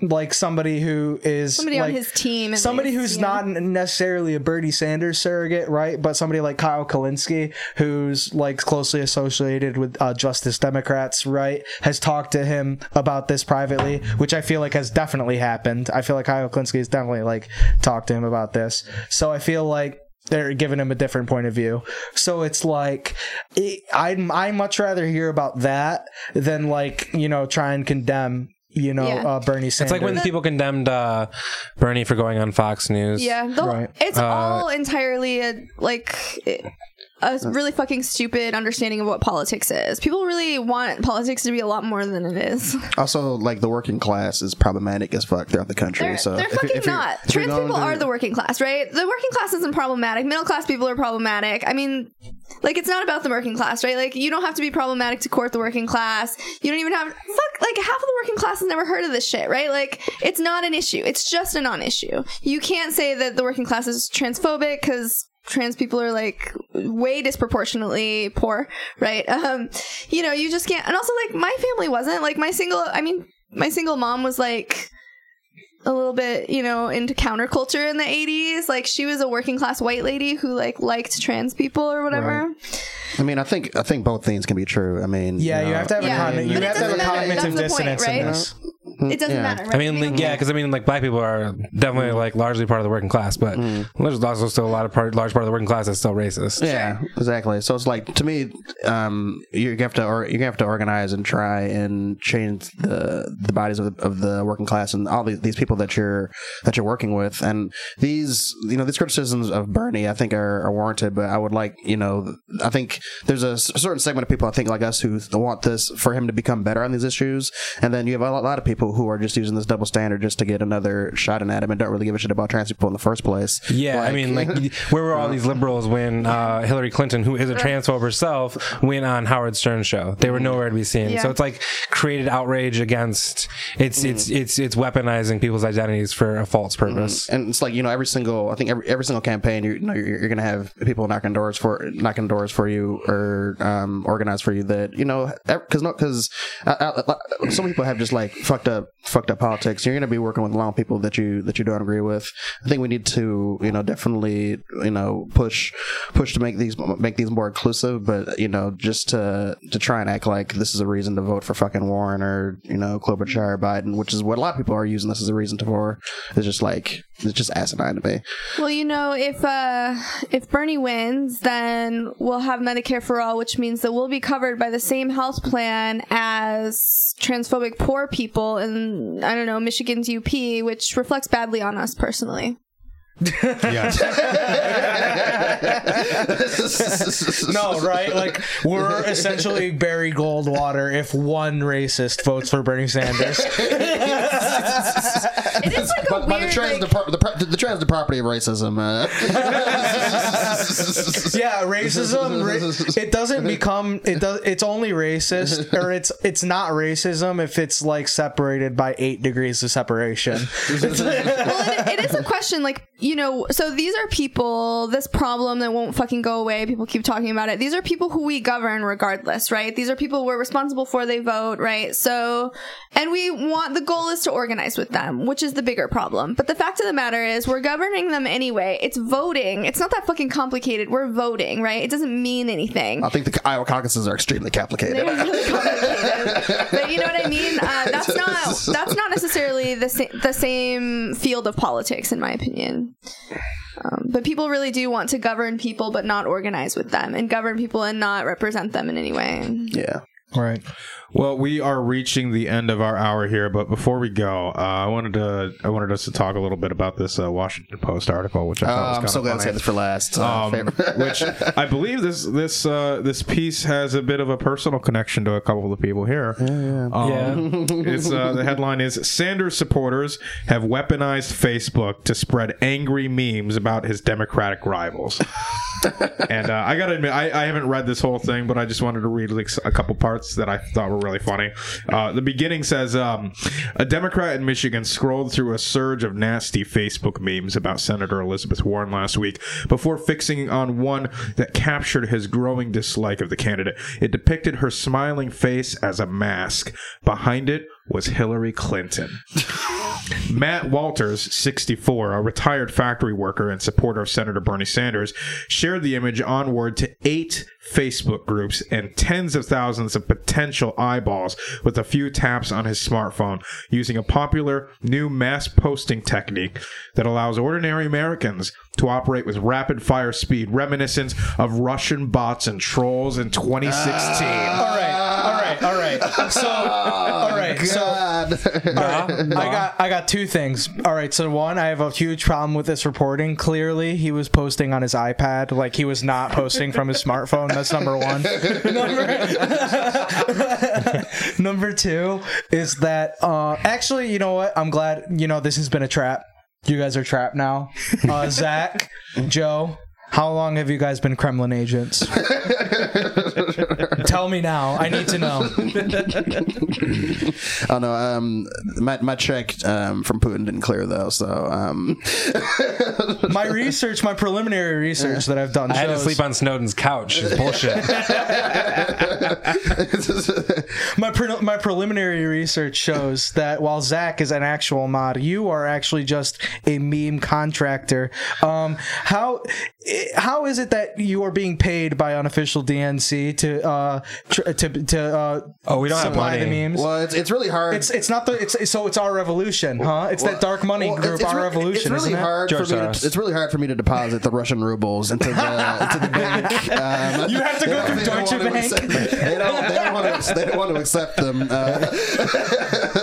[SPEAKER 4] like somebody who is
[SPEAKER 2] somebody
[SPEAKER 4] like,
[SPEAKER 2] on his team,
[SPEAKER 4] somebody
[SPEAKER 2] least,
[SPEAKER 4] who's yeah. not necessarily a Bernie Sanders surrogate, right? But somebody like Kyle Kulinski, who's like closely associated with uh, Justice Democrats, right, has talked to him about this privately, which I feel like has definitely happened. I feel like Kyle Kulinski has definitely like talked to him about this. So I feel like they're giving him a different point of view. So it's like it, I'd I much rather hear about that than like you know try and condemn you know yeah. uh, Bernie Sanders.
[SPEAKER 5] It's like when people condemned uh, Bernie for going on Fox News.
[SPEAKER 2] Yeah, right. it's uh, all entirely a, like. It, a really fucking stupid understanding of what politics is. People really want politics to be a lot more than it is.
[SPEAKER 3] Also, like the working class is problematic as fuck throughout the country.
[SPEAKER 2] They're,
[SPEAKER 3] so
[SPEAKER 2] they're if, fucking if not. Trans people are the working class, right? The working class isn't problematic. Middle class people are problematic. I mean, like it's not about the working class, right? Like you don't have to be problematic to court the working class. You don't even have fuck. Like half of the working class has never heard of this shit, right? Like it's not an issue. It's just a non-issue. You can't say that the working class is transphobic because trans people are like way disproportionately poor, right? Um, you know, you just can't. And also, like, my family wasn't like my single. I mean, my single mom was like a little bit, you know, into counterculture in the 80s. Like she was a working class white lady who like liked trans people or whatever.
[SPEAKER 3] Right. I mean, I think I think both things can be true. I mean,
[SPEAKER 4] yeah, you, know, you have to have yeah. a con- you have to have a cognitive dissonance point, right? in this.
[SPEAKER 2] It doesn't yeah. matter. Right? I
[SPEAKER 5] mean, like, yeah, because I mean, like black people are definitely like largely part of the working class, but mm. there's also still a lot of part, large part of the working class that's still racist.
[SPEAKER 3] Yeah, sure. exactly. So it's like to me, um, you have to or you have to organize and try and change the the bodies of the, of the working class and all these, these people that you're that you're working with. And these you know these criticisms of Bernie, I think are, are warranted. But I would like you know I think there's a certain segment of people I think like us who want this for him to become better on these issues, and then you have a lot of people people who are just using this double standard just to get another shot in at him and don't really give a shit about trans people in the first place.
[SPEAKER 5] Yeah, like, I mean, like where were all these liberals when uh, Hillary Clinton, who is a transphobe herself, went on Howard Stern's show? They were nowhere to be seen. Yeah. So it's like created outrage against. It's mm. it's it's it's weaponizing people's identities for a false mm-hmm. purpose.
[SPEAKER 3] Mm. And it's like you know every single I think every every single campaign you, you know you're, you're gonna have people knocking doors for knocking doors for you or um, organize for you that you know because not because uh, uh, some people have just like fucked up fucked up politics. You're going to be working with a lot of people that you that you don't agree with. I think we need to you know definitely you know push push to make these make these more inclusive, but you know just to to try and act like this is a reason to vote for fucking Warren or you know Klobuchar or Biden, which is what a lot of people are using this as a reason to for. It's just like it's just asinine to me.
[SPEAKER 2] Well, you know, if uh if Bernie wins, then we'll have Medicare for all, which means that we'll be covered by the same health plan as transphobic poor people in I don't know Michigan's UP, which reflects badly on us personally.
[SPEAKER 4] no, right? Like we're essentially Barry Goldwater if one racist votes for Bernie Sanders.
[SPEAKER 2] it is like but, weird,
[SPEAKER 3] the trans like... the, the trans the property of racism. Uh.
[SPEAKER 4] yeah, racism. it doesn't become it does. It's only racist, or it's it's not racism if it's like separated by eight degrees of separation. well,
[SPEAKER 2] it, it is a question. Like you know, so these are people, this problem that won't fucking go away. People keep talking about it. These are people who we govern regardless, right? These are people we're responsible for. They vote, right? So, and we want, the goal is to organize with them, which is the bigger problem. But the fact of the matter is we're governing them anyway. It's voting. It's not that fucking complicated. We're voting, right? It doesn't mean anything.
[SPEAKER 3] I think the Iowa caucuses are extremely complicated. Really
[SPEAKER 2] complicated. but you know what I mean? Uh, that's not, that's not necessarily the, sa- the same field of politics, in my opinion. Um, but people really do want to govern people, but not organize with them, and govern people and not represent them in any way.
[SPEAKER 3] Yeah.
[SPEAKER 4] Right.
[SPEAKER 1] Well, we are reaching the end of our hour here, but before we go, uh, I wanted to I wanted us to talk a little bit about this uh, Washington Post article, which I thought uh, was I'm so glad to
[SPEAKER 3] say this for last. Uh,
[SPEAKER 1] um, which I believe this this uh, this piece has a bit of a personal connection to a couple of the people here.
[SPEAKER 3] Yeah, yeah. Um,
[SPEAKER 1] yeah. it's uh, the headline is Sanders supporters have weaponized Facebook to spread angry memes about his Democratic rivals. And I gotta admit, I, I haven't read this whole thing, but I just wanted to read like a couple parts that I thought were really funny. Uh, the beginning says um, a Democrat in Michigan scrolled through a surge of nasty Facebook memes about Senator Elizabeth Warren last week before fixing on one that captured his growing dislike of the candidate. It depicted her smiling face as a mask. Behind it was Hillary Clinton. Matt Walters, 64, a retired factory worker and supporter of Senator Bernie Sanders, shared the image onward to eight Facebook groups and tens of thousands of potential eyeballs with a few taps on his smartphone using a popular new mass posting technique that allows ordinary Americans to operate with rapid fire speed reminiscent of Russian bots and trolls in 2016. Uh,
[SPEAKER 4] all right, all right, all right. So, all right, so all right, I got I got two things. All right, so one, I have a huge problem with this reporting. Clearly, he was posting on his iPad, like he was not posting from his smartphone. That's number one. number, number two is that uh, actually, you know what? I'm glad. You know, this has been a trap. You guys are trapped now. Uh, Zach, Joe, How long have you guys been Kremlin agents? Tell me now. I need to know.
[SPEAKER 3] oh no, um, my my check um, from Putin didn't clear though. So um,
[SPEAKER 4] my research, my preliminary research that I've done,
[SPEAKER 5] I had to sleep on Snowden's couch. It's bullshit.
[SPEAKER 4] my pre- my preliminary research shows that while Zach is an actual mod, you are actually just a meme contractor. Um, how how is it that you are being paid by unofficial DNC to uh tr- to to uh
[SPEAKER 5] oh we don't have money.
[SPEAKER 4] the memes?
[SPEAKER 3] Well, it's, it's really hard.
[SPEAKER 4] It's it's not the it's so it's our revolution, huh? It's well, that dark money well, group, it's, our revolution.
[SPEAKER 3] It's really hard for me. To, it's really hard for me to deposit the Russian rubles into the into the bank.
[SPEAKER 4] Um, you have to go through Deutsche Bank.
[SPEAKER 3] Accept, they don't. They don't want to. They don't want to accept them. Uh,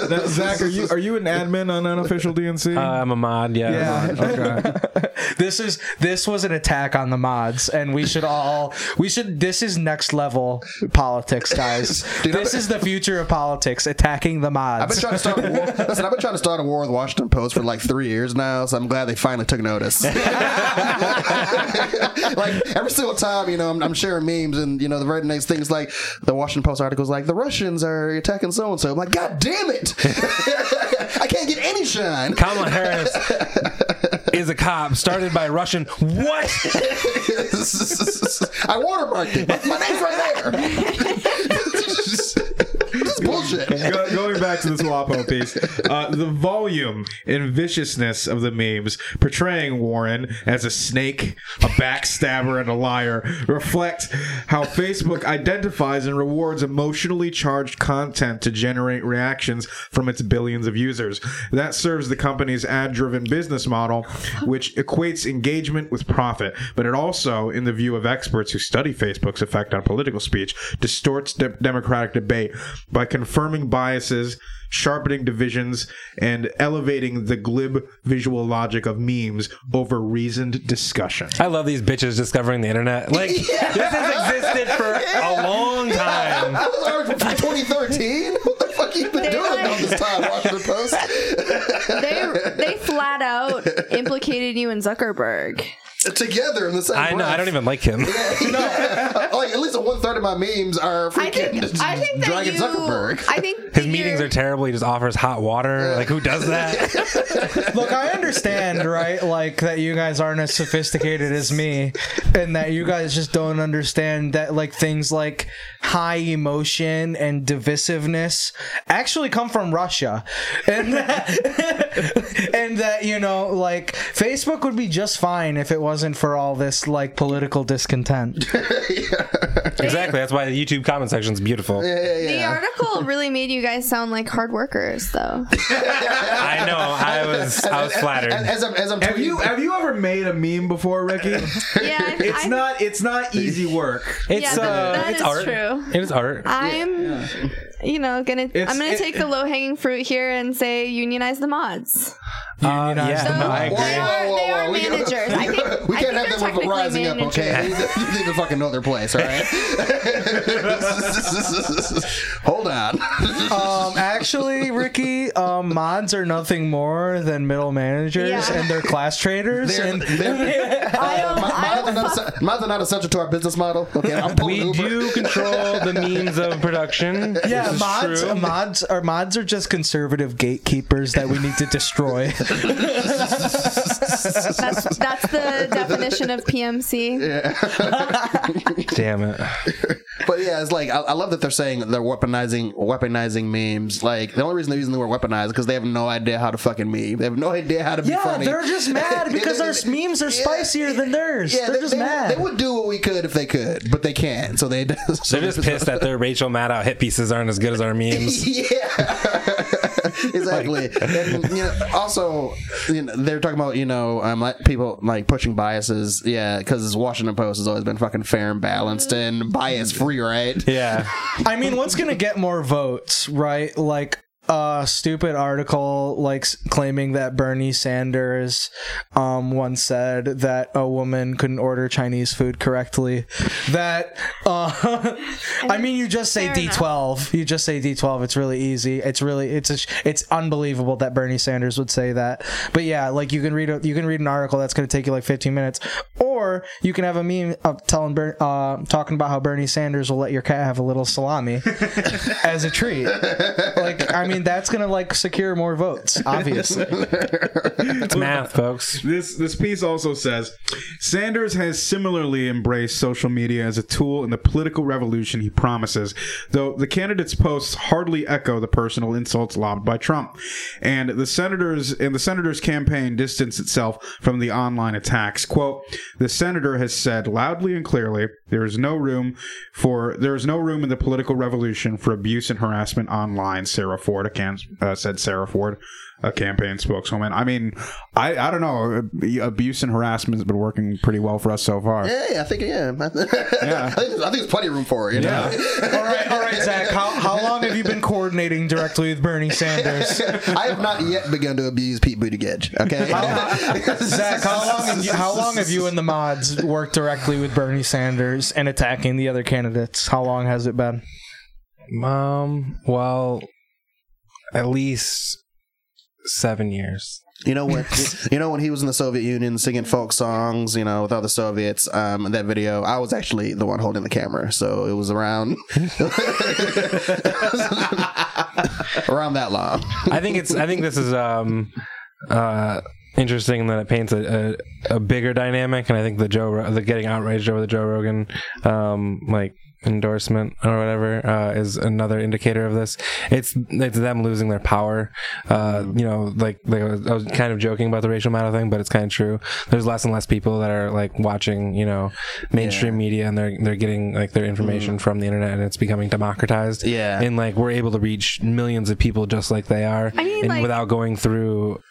[SPEAKER 1] now, Zach, are you are you an admin on unofficial DNC?
[SPEAKER 5] Uh, I'm a mod. Yeah.
[SPEAKER 4] yeah. Okay. This is this was an attack on the mods, and we should all we should. This is next level politics, guys. Dude, this is the future of politics: attacking the mods.
[SPEAKER 3] I've been trying to start a war. Listen, I've been trying to start a war with Washington Post for like three years now, so I'm glad they finally took notice. like every single time, you know, I'm, I'm, sharing memes, and you know, the very next thing is like the Washington Post articles like the Russians are attacking so and so. I'm like, God damn it! I can't get any shine.
[SPEAKER 5] Kamala Harris is a cop started by Russian. What?
[SPEAKER 3] I watermarked it. My name's right there. this bullshit.
[SPEAKER 1] Go, going back to this WAPO piece, uh, the volume and viciousness of the memes portraying Warren as a snake, a backstabber, and a liar reflect how Facebook identifies and rewards emotionally charged content to generate reactions from its billions of users. That serves the company's ad driven business model, which equates engagement with profit, but it also, in the view of experts who study Facebook's effect on political speech, distorts de- democratic debate by confirming biases, sharpening divisions, and elevating the glib visual logic of memes over reasoned discussion.
[SPEAKER 5] I love these bitches discovering the internet. Like yeah. this has existed for a long time.
[SPEAKER 3] I was already from 2013. What the fuck you been they doing like, all this time? Washington Post.
[SPEAKER 2] they they flat out implicated you in Zuckerberg
[SPEAKER 3] together in the same.
[SPEAKER 5] I know. I don't even like him.
[SPEAKER 3] no, like at least one third of my memes are freaking I think, I think Dragon you, Zuckerberg.
[SPEAKER 2] I think
[SPEAKER 5] his meetings are terrible. He just offers hot water. Yeah. Like who does that?
[SPEAKER 4] Look, I understand, right? Like that you guys aren't as sophisticated as me, and that you guys just don't understand that like things like high emotion and divisiveness actually come from Russia, and that, and that you know, like Facebook would be just fine if it was wasn't for all this like political discontent.
[SPEAKER 5] Exactly. That's why the YouTube comment section is beautiful.
[SPEAKER 2] Yeah, yeah, yeah. The article really made you guys sound like hard workers, though.
[SPEAKER 5] I know. I was. I was flattered.
[SPEAKER 1] As, as, I'm, as I'm have you have you ever made a meme before, Ricky?
[SPEAKER 2] yeah,
[SPEAKER 1] it's I, not. It's not easy work.
[SPEAKER 5] It's yeah, that, uh, that it's art. True. It is art.
[SPEAKER 2] I'm, you know, gonna. It's, I'm gonna it, take the low hanging fruit here and say unionize the mods.
[SPEAKER 5] Uh, yeah, so
[SPEAKER 2] no, I agree. They are, they are managers. I think
[SPEAKER 3] we can't have them rising managers. up, okay? They need to fucking know their place, all right? Hold on.
[SPEAKER 4] Um, actually, Ricky, um, mods are nothing more than middle managers, yeah. and they're class traders. They're, and they're,
[SPEAKER 3] uh, mods, are not, mods are not essential to our business model. Okay,
[SPEAKER 5] we Uber. do control the means of production.
[SPEAKER 4] Yeah, mods, mods are mods are just conservative gatekeepers that we need to destroy
[SPEAKER 2] that's, that's the definition of PMC.
[SPEAKER 5] Yeah. Damn it.
[SPEAKER 3] But yeah, it's like I, I, love that they're saying they're weaponizing weaponizing memes. Like the only reason they're using the word weaponized is because they have no idea how to fucking meme. They have no idea how to be
[SPEAKER 4] yeah,
[SPEAKER 3] funny.
[SPEAKER 4] they're just mad because our memes are spicier yeah, than theirs. Yeah, they're they, just
[SPEAKER 3] they,
[SPEAKER 4] mad.
[SPEAKER 3] They would do what we could if they could, but they can't. So they
[SPEAKER 5] so they're just pissed that their Rachel Maddow hit pieces aren't as good as our memes.
[SPEAKER 3] yeah. exactly. and, you know, also, you know, they're talking about you know, um, like people like pushing biases. Yeah, because Washington Post has always been fucking fair and balanced and bias free, right?
[SPEAKER 5] Yeah.
[SPEAKER 4] I mean, what's gonna get more votes, right? Like a stupid article like claiming that Bernie Sanders um, once said that a woman couldn't order Chinese food correctly. That uh, I mean, you just say D twelve. You just say D twelve. It's really easy. It's really it's a, it's unbelievable that Bernie Sanders would say that. But yeah, like you can read a, you can read an article that's going to take you like fifteen minutes, or you can have a meme of telling uh, talking about how Bernie Sanders will let your cat have a little salami as a treat. Like I mean, that's gonna like secure more votes. Obviously,
[SPEAKER 5] it's math, folks.
[SPEAKER 1] This this piece also says Sanders has similarly embraced social media as a tool in the political revolution he promises, though the candidate's posts hardly echo the personal insults lobbed by Trump. And the senators and the senator's campaign distance itself from the online attacks. Quote, the senator has said loudly and clearly there is no room for there is no room in the political revolution for abuse and harassment online, Sarah Ford, uh, said Sarah Ford a campaign spokeswoman. I mean, I, I don't know. Abuse and harassment has been working pretty well for us so far.
[SPEAKER 3] Yeah, I think yeah. yeah. I, think, I think there's plenty of room for it. You
[SPEAKER 4] yeah. all right, all right, Zach. How, how long have you been coordinating directly with Bernie Sanders?
[SPEAKER 3] I have not yet begun to abuse Pete Buttigieg. Okay,
[SPEAKER 4] Zach. How long? You, how long have you and the mods worked directly with Bernie Sanders and attacking the other candidates? How long has it been?
[SPEAKER 5] Um. Well, at least seven years.
[SPEAKER 3] You know when you know when he was in the Soviet Union singing folk songs, you know, with all the Soviets. Um, that video, I was actually the one holding the camera, so it was around around that long.
[SPEAKER 5] I think it's. I think this is um, uh, interesting that it paints a, a, a, bigger dynamic, and I think the Joe the getting outraged over the Joe Rogan um, like endorsement or whatever uh, is another indicator of this. It's it's them losing their power. Uh, you know, like, like I, was, I, was, kind of joking about the Rachel Maddow thing, but it's kind of true. There's less and less people that are like watching, you know, mainstream yeah. media, and they're they're getting like their information mm. from the internet, and it's becoming democratized.
[SPEAKER 3] Yeah,
[SPEAKER 5] and like we're able to reach millions of people just like they are, I mean, and like, without going through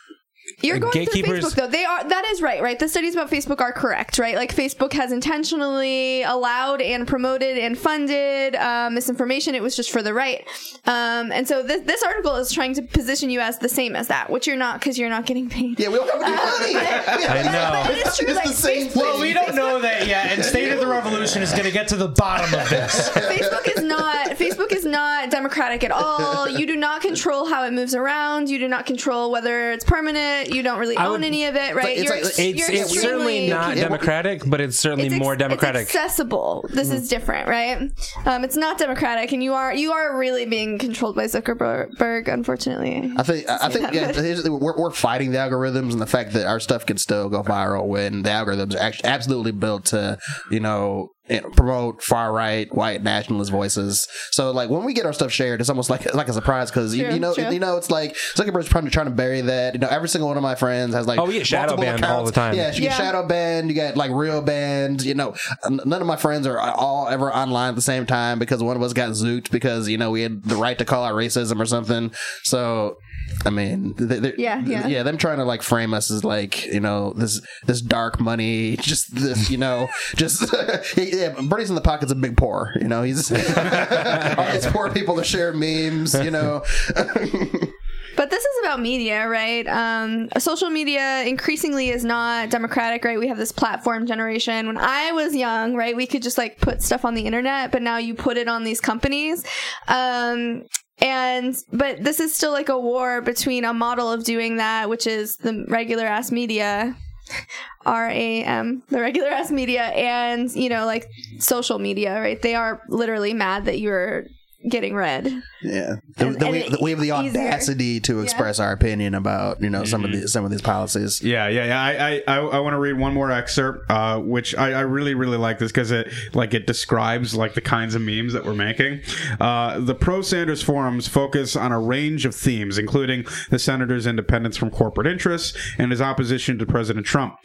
[SPEAKER 2] you're going gatekeepers. through Facebook though. They are that is right, right? The studies about Facebook are correct, right? Like Facebook has intentionally allowed and promoted and funded uh, misinformation. It was just for the right, um, and so this this article is trying to position you as the same as that, which you're not because you're not getting paid.
[SPEAKER 3] Yeah, we don't have any money.
[SPEAKER 5] Uh, I know.
[SPEAKER 2] But it's true. It's like, the
[SPEAKER 4] same Facebook, well, we don't know that yet, and State of the Revolution is going to get to the bottom of this.
[SPEAKER 2] Facebook is not. Facebook is not democratic at all. You do not control how it moves around. You do not control whether it's permanent. You don't really own would, any of it, right?
[SPEAKER 5] It's, like, it's, it's certainly not democratic, but it's certainly it's ex- more democratic.
[SPEAKER 2] accessible. This mm-hmm. is different, right? Um, it's not democratic, and you are you are really being controlled by Zuckerberg. Unfortunately,
[SPEAKER 3] I think I think yeah, we're, we're fighting the algorithms and the fact that our stuff can still go viral when the algorithms are actually absolutely built to you know promote far right white nationalist voices. So like when we get our stuff shared, it's almost like like a surprise because you, you, know true. you know it's like Zuckerberg's trying to trying to bury that. You know every single one of my friends has like
[SPEAKER 5] oh we get shadow banned accounts. all the time.
[SPEAKER 3] Yeah, you yeah. get shadow banned. You get like real banned. You know none of my friends are all ever online at the same time because one of us got Zucked because you know we had the right to call out racism or something. So I mean,
[SPEAKER 2] yeah, yeah,
[SPEAKER 3] yeah. Them trying to like frame us as like you know this this dark money, just this you know, just yeah. Bernie's in the pockets of big poor. You know, he's it's poor people to share memes. You know.
[SPEAKER 2] But this is about media, right? Um, social media increasingly is not democratic, right? We have this platform generation. When I was young, right, we could just like put stuff on the internet, but now you put it on these companies. Um, and but this is still like a war between a model of doing that which is the regular ass media r-a-m the regular ass media and you know like social media right? They are literally mad that you're getting read.
[SPEAKER 3] Yeah, and, and we, we, have the audacity easier. to express yeah. our opinion about you know mm-hmm. some of these some of these policies.
[SPEAKER 1] Yeah, yeah, yeah. I I, I want to read one more excerpt, uh, which I, I really really like this because it like it describes like the kinds of memes that we're making. Uh, the pro Sanders forums focus on a range of themes, including the senator's independence from corporate interests and his opposition to President Trump.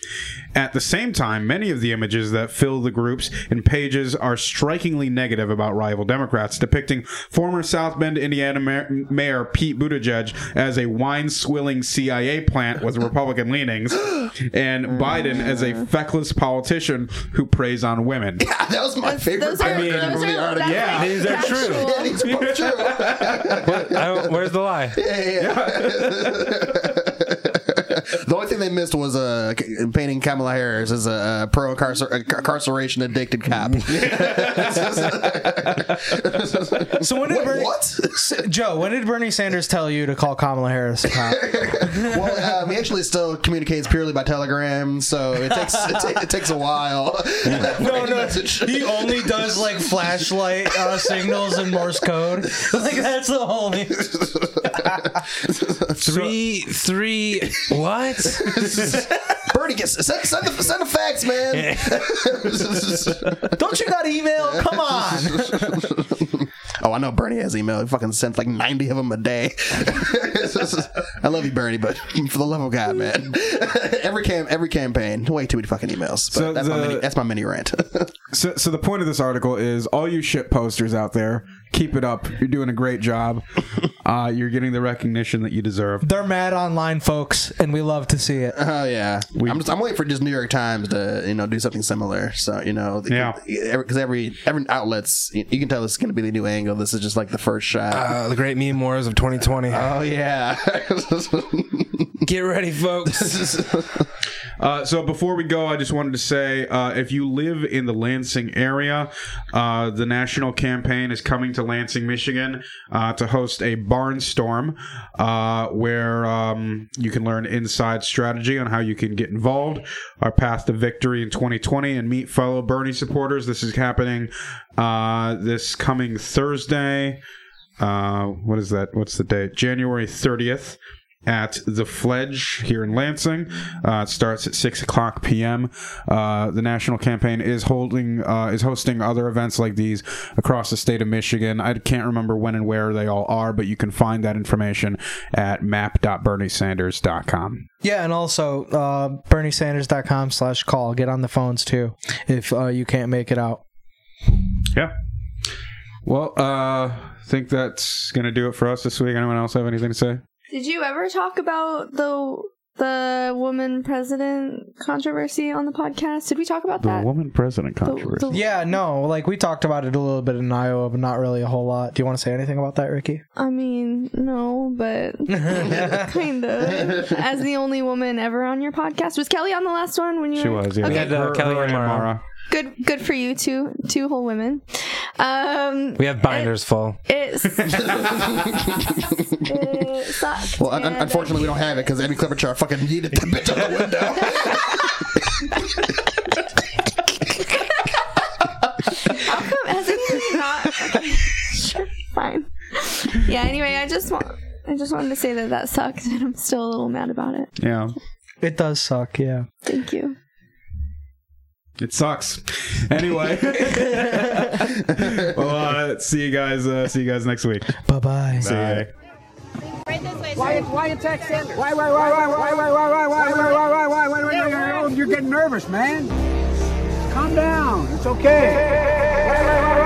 [SPEAKER 1] At the same time, many of the images that fill the groups and pages are strikingly negative about rival Democrats, depicting former South Bend, Indiana Mayor Pete Buttigieg as a wine swilling CIA plant with Republican leanings, and mm. Biden as a feckless politician who preys on women.
[SPEAKER 3] Yeah, that was my favorite.
[SPEAKER 1] I mean, yeah,
[SPEAKER 5] these are true. Yeah, these are true. what, where's the lie? Yeah, yeah.
[SPEAKER 3] the only thing they missed was uh, painting Kamala Harris as a, a pro incarceration addicted cop.
[SPEAKER 4] so when did Bernie, what? Joe? When did Bernie Sanders tell you to call Kamala Harris a cop?
[SPEAKER 3] well, um, he actually still communicates purely by telegram, so it takes it, ta- it takes a while.
[SPEAKER 4] no, no, he only does like flashlight uh, signals and Morse code. Like that's the only.
[SPEAKER 5] three, three. What?
[SPEAKER 3] Bernie, get, send, send, the, send the facts, man.
[SPEAKER 4] Don't you got email? Come on.
[SPEAKER 3] oh, I know Bernie has email. He fucking sends like 90 of them a day. I love you, Bernie, but for the love of God, man. every cam every campaign, way too many fucking emails. But so that's, the, my mini, that's my mini rant.
[SPEAKER 1] so, so the point of this article is all you shit posters out there, keep it up. You're doing a great job. Uh, you're getting the recognition that you deserve.
[SPEAKER 4] They're mad online, folks, and we love to see it.
[SPEAKER 3] Oh yeah, we, I'm just I'm waiting for just New York Times to you know do something similar. So you know,
[SPEAKER 1] yeah,
[SPEAKER 3] because every, every outlets you, can tell this is going to be the new angle. This is just like the first shot.
[SPEAKER 5] Uh, the great meme wars of 2020.
[SPEAKER 3] Oh yeah.
[SPEAKER 5] Get ready, folks.
[SPEAKER 1] uh, so before we go, I just wanted to say, uh, if you live in the Lansing area, uh, the national campaign is coming to Lansing, Michigan, uh, to host a barnstorm, uh, where um, you can learn inside strategy on how you can get involved, our path to victory in 2020, and meet fellow Bernie supporters. This is happening uh, this coming Thursday. what is that? What's the date? January 30th at the Fledge here in Lansing. Uh, it starts at six o'clock p.m. Uh, the national campaign is holding uh, is hosting other events like these across the state of Michigan. I can't remember when and where they all are, but you can find that information at map.berniesanders.com.
[SPEAKER 4] Yeah, and also uh, berniesanders.com slash call. Get on the phones too if uh, you can't make it out.
[SPEAKER 1] Yeah. Well, uh, I think that's going to do it for us this week. Anyone else have anything to say?
[SPEAKER 2] Did you ever talk about the the woman president controversy on the podcast? Did we talk about
[SPEAKER 1] the
[SPEAKER 2] that?
[SPEAKER 1] The woman president controversy.
[SPEAKER 4] The, the, yeah, no, like we talked about it a little bit in Iowa, but not really a whole lot. Do you want to say anything about that, Ricky?
[SPEAKER 2] I mean, no, but kind of. As the only woman ever on your podcast, was Kelly on the last one when you?
[SPEAKER 1] She were? was. Yeah,
[SPEAKER 5] okay. we had uh, Kelly and Mara
[SPEAKER 2] good good for you two two whole women. Um
[SPEAKER 5] we have binders
[SPEAKER 2] it,
[SPEAKER 5] full
[SPEAKER 2] it's it sucks
[SPEAKER 3] well un- unfortunately we don't have it because Amy Klobuchar fucking needed the bitch out the window.
[SPEAKER 2] How come has anything not sure fine. Yeah anyway i just want i just wanted to say that that sucked and i'm still a little mad about it.
[SPEAKER 1] Yeah.
[SPEAKER 4] It does suck yeah.
[SPEAKER 2] Thank you
[SPEAKER 1] it sucks. Anyway, well, uh, see you guys. Uh, see you guys next week.
[SPEAKER 4] Bye bye.
[SPEAKER 1] See
[SPEAKER 6] Right this way, why, why attack Sanders? Why, why, why, why, why, why, why, why, why, why, why, why, why, why, why, You're getting nervous, man. Calm down. It's okay.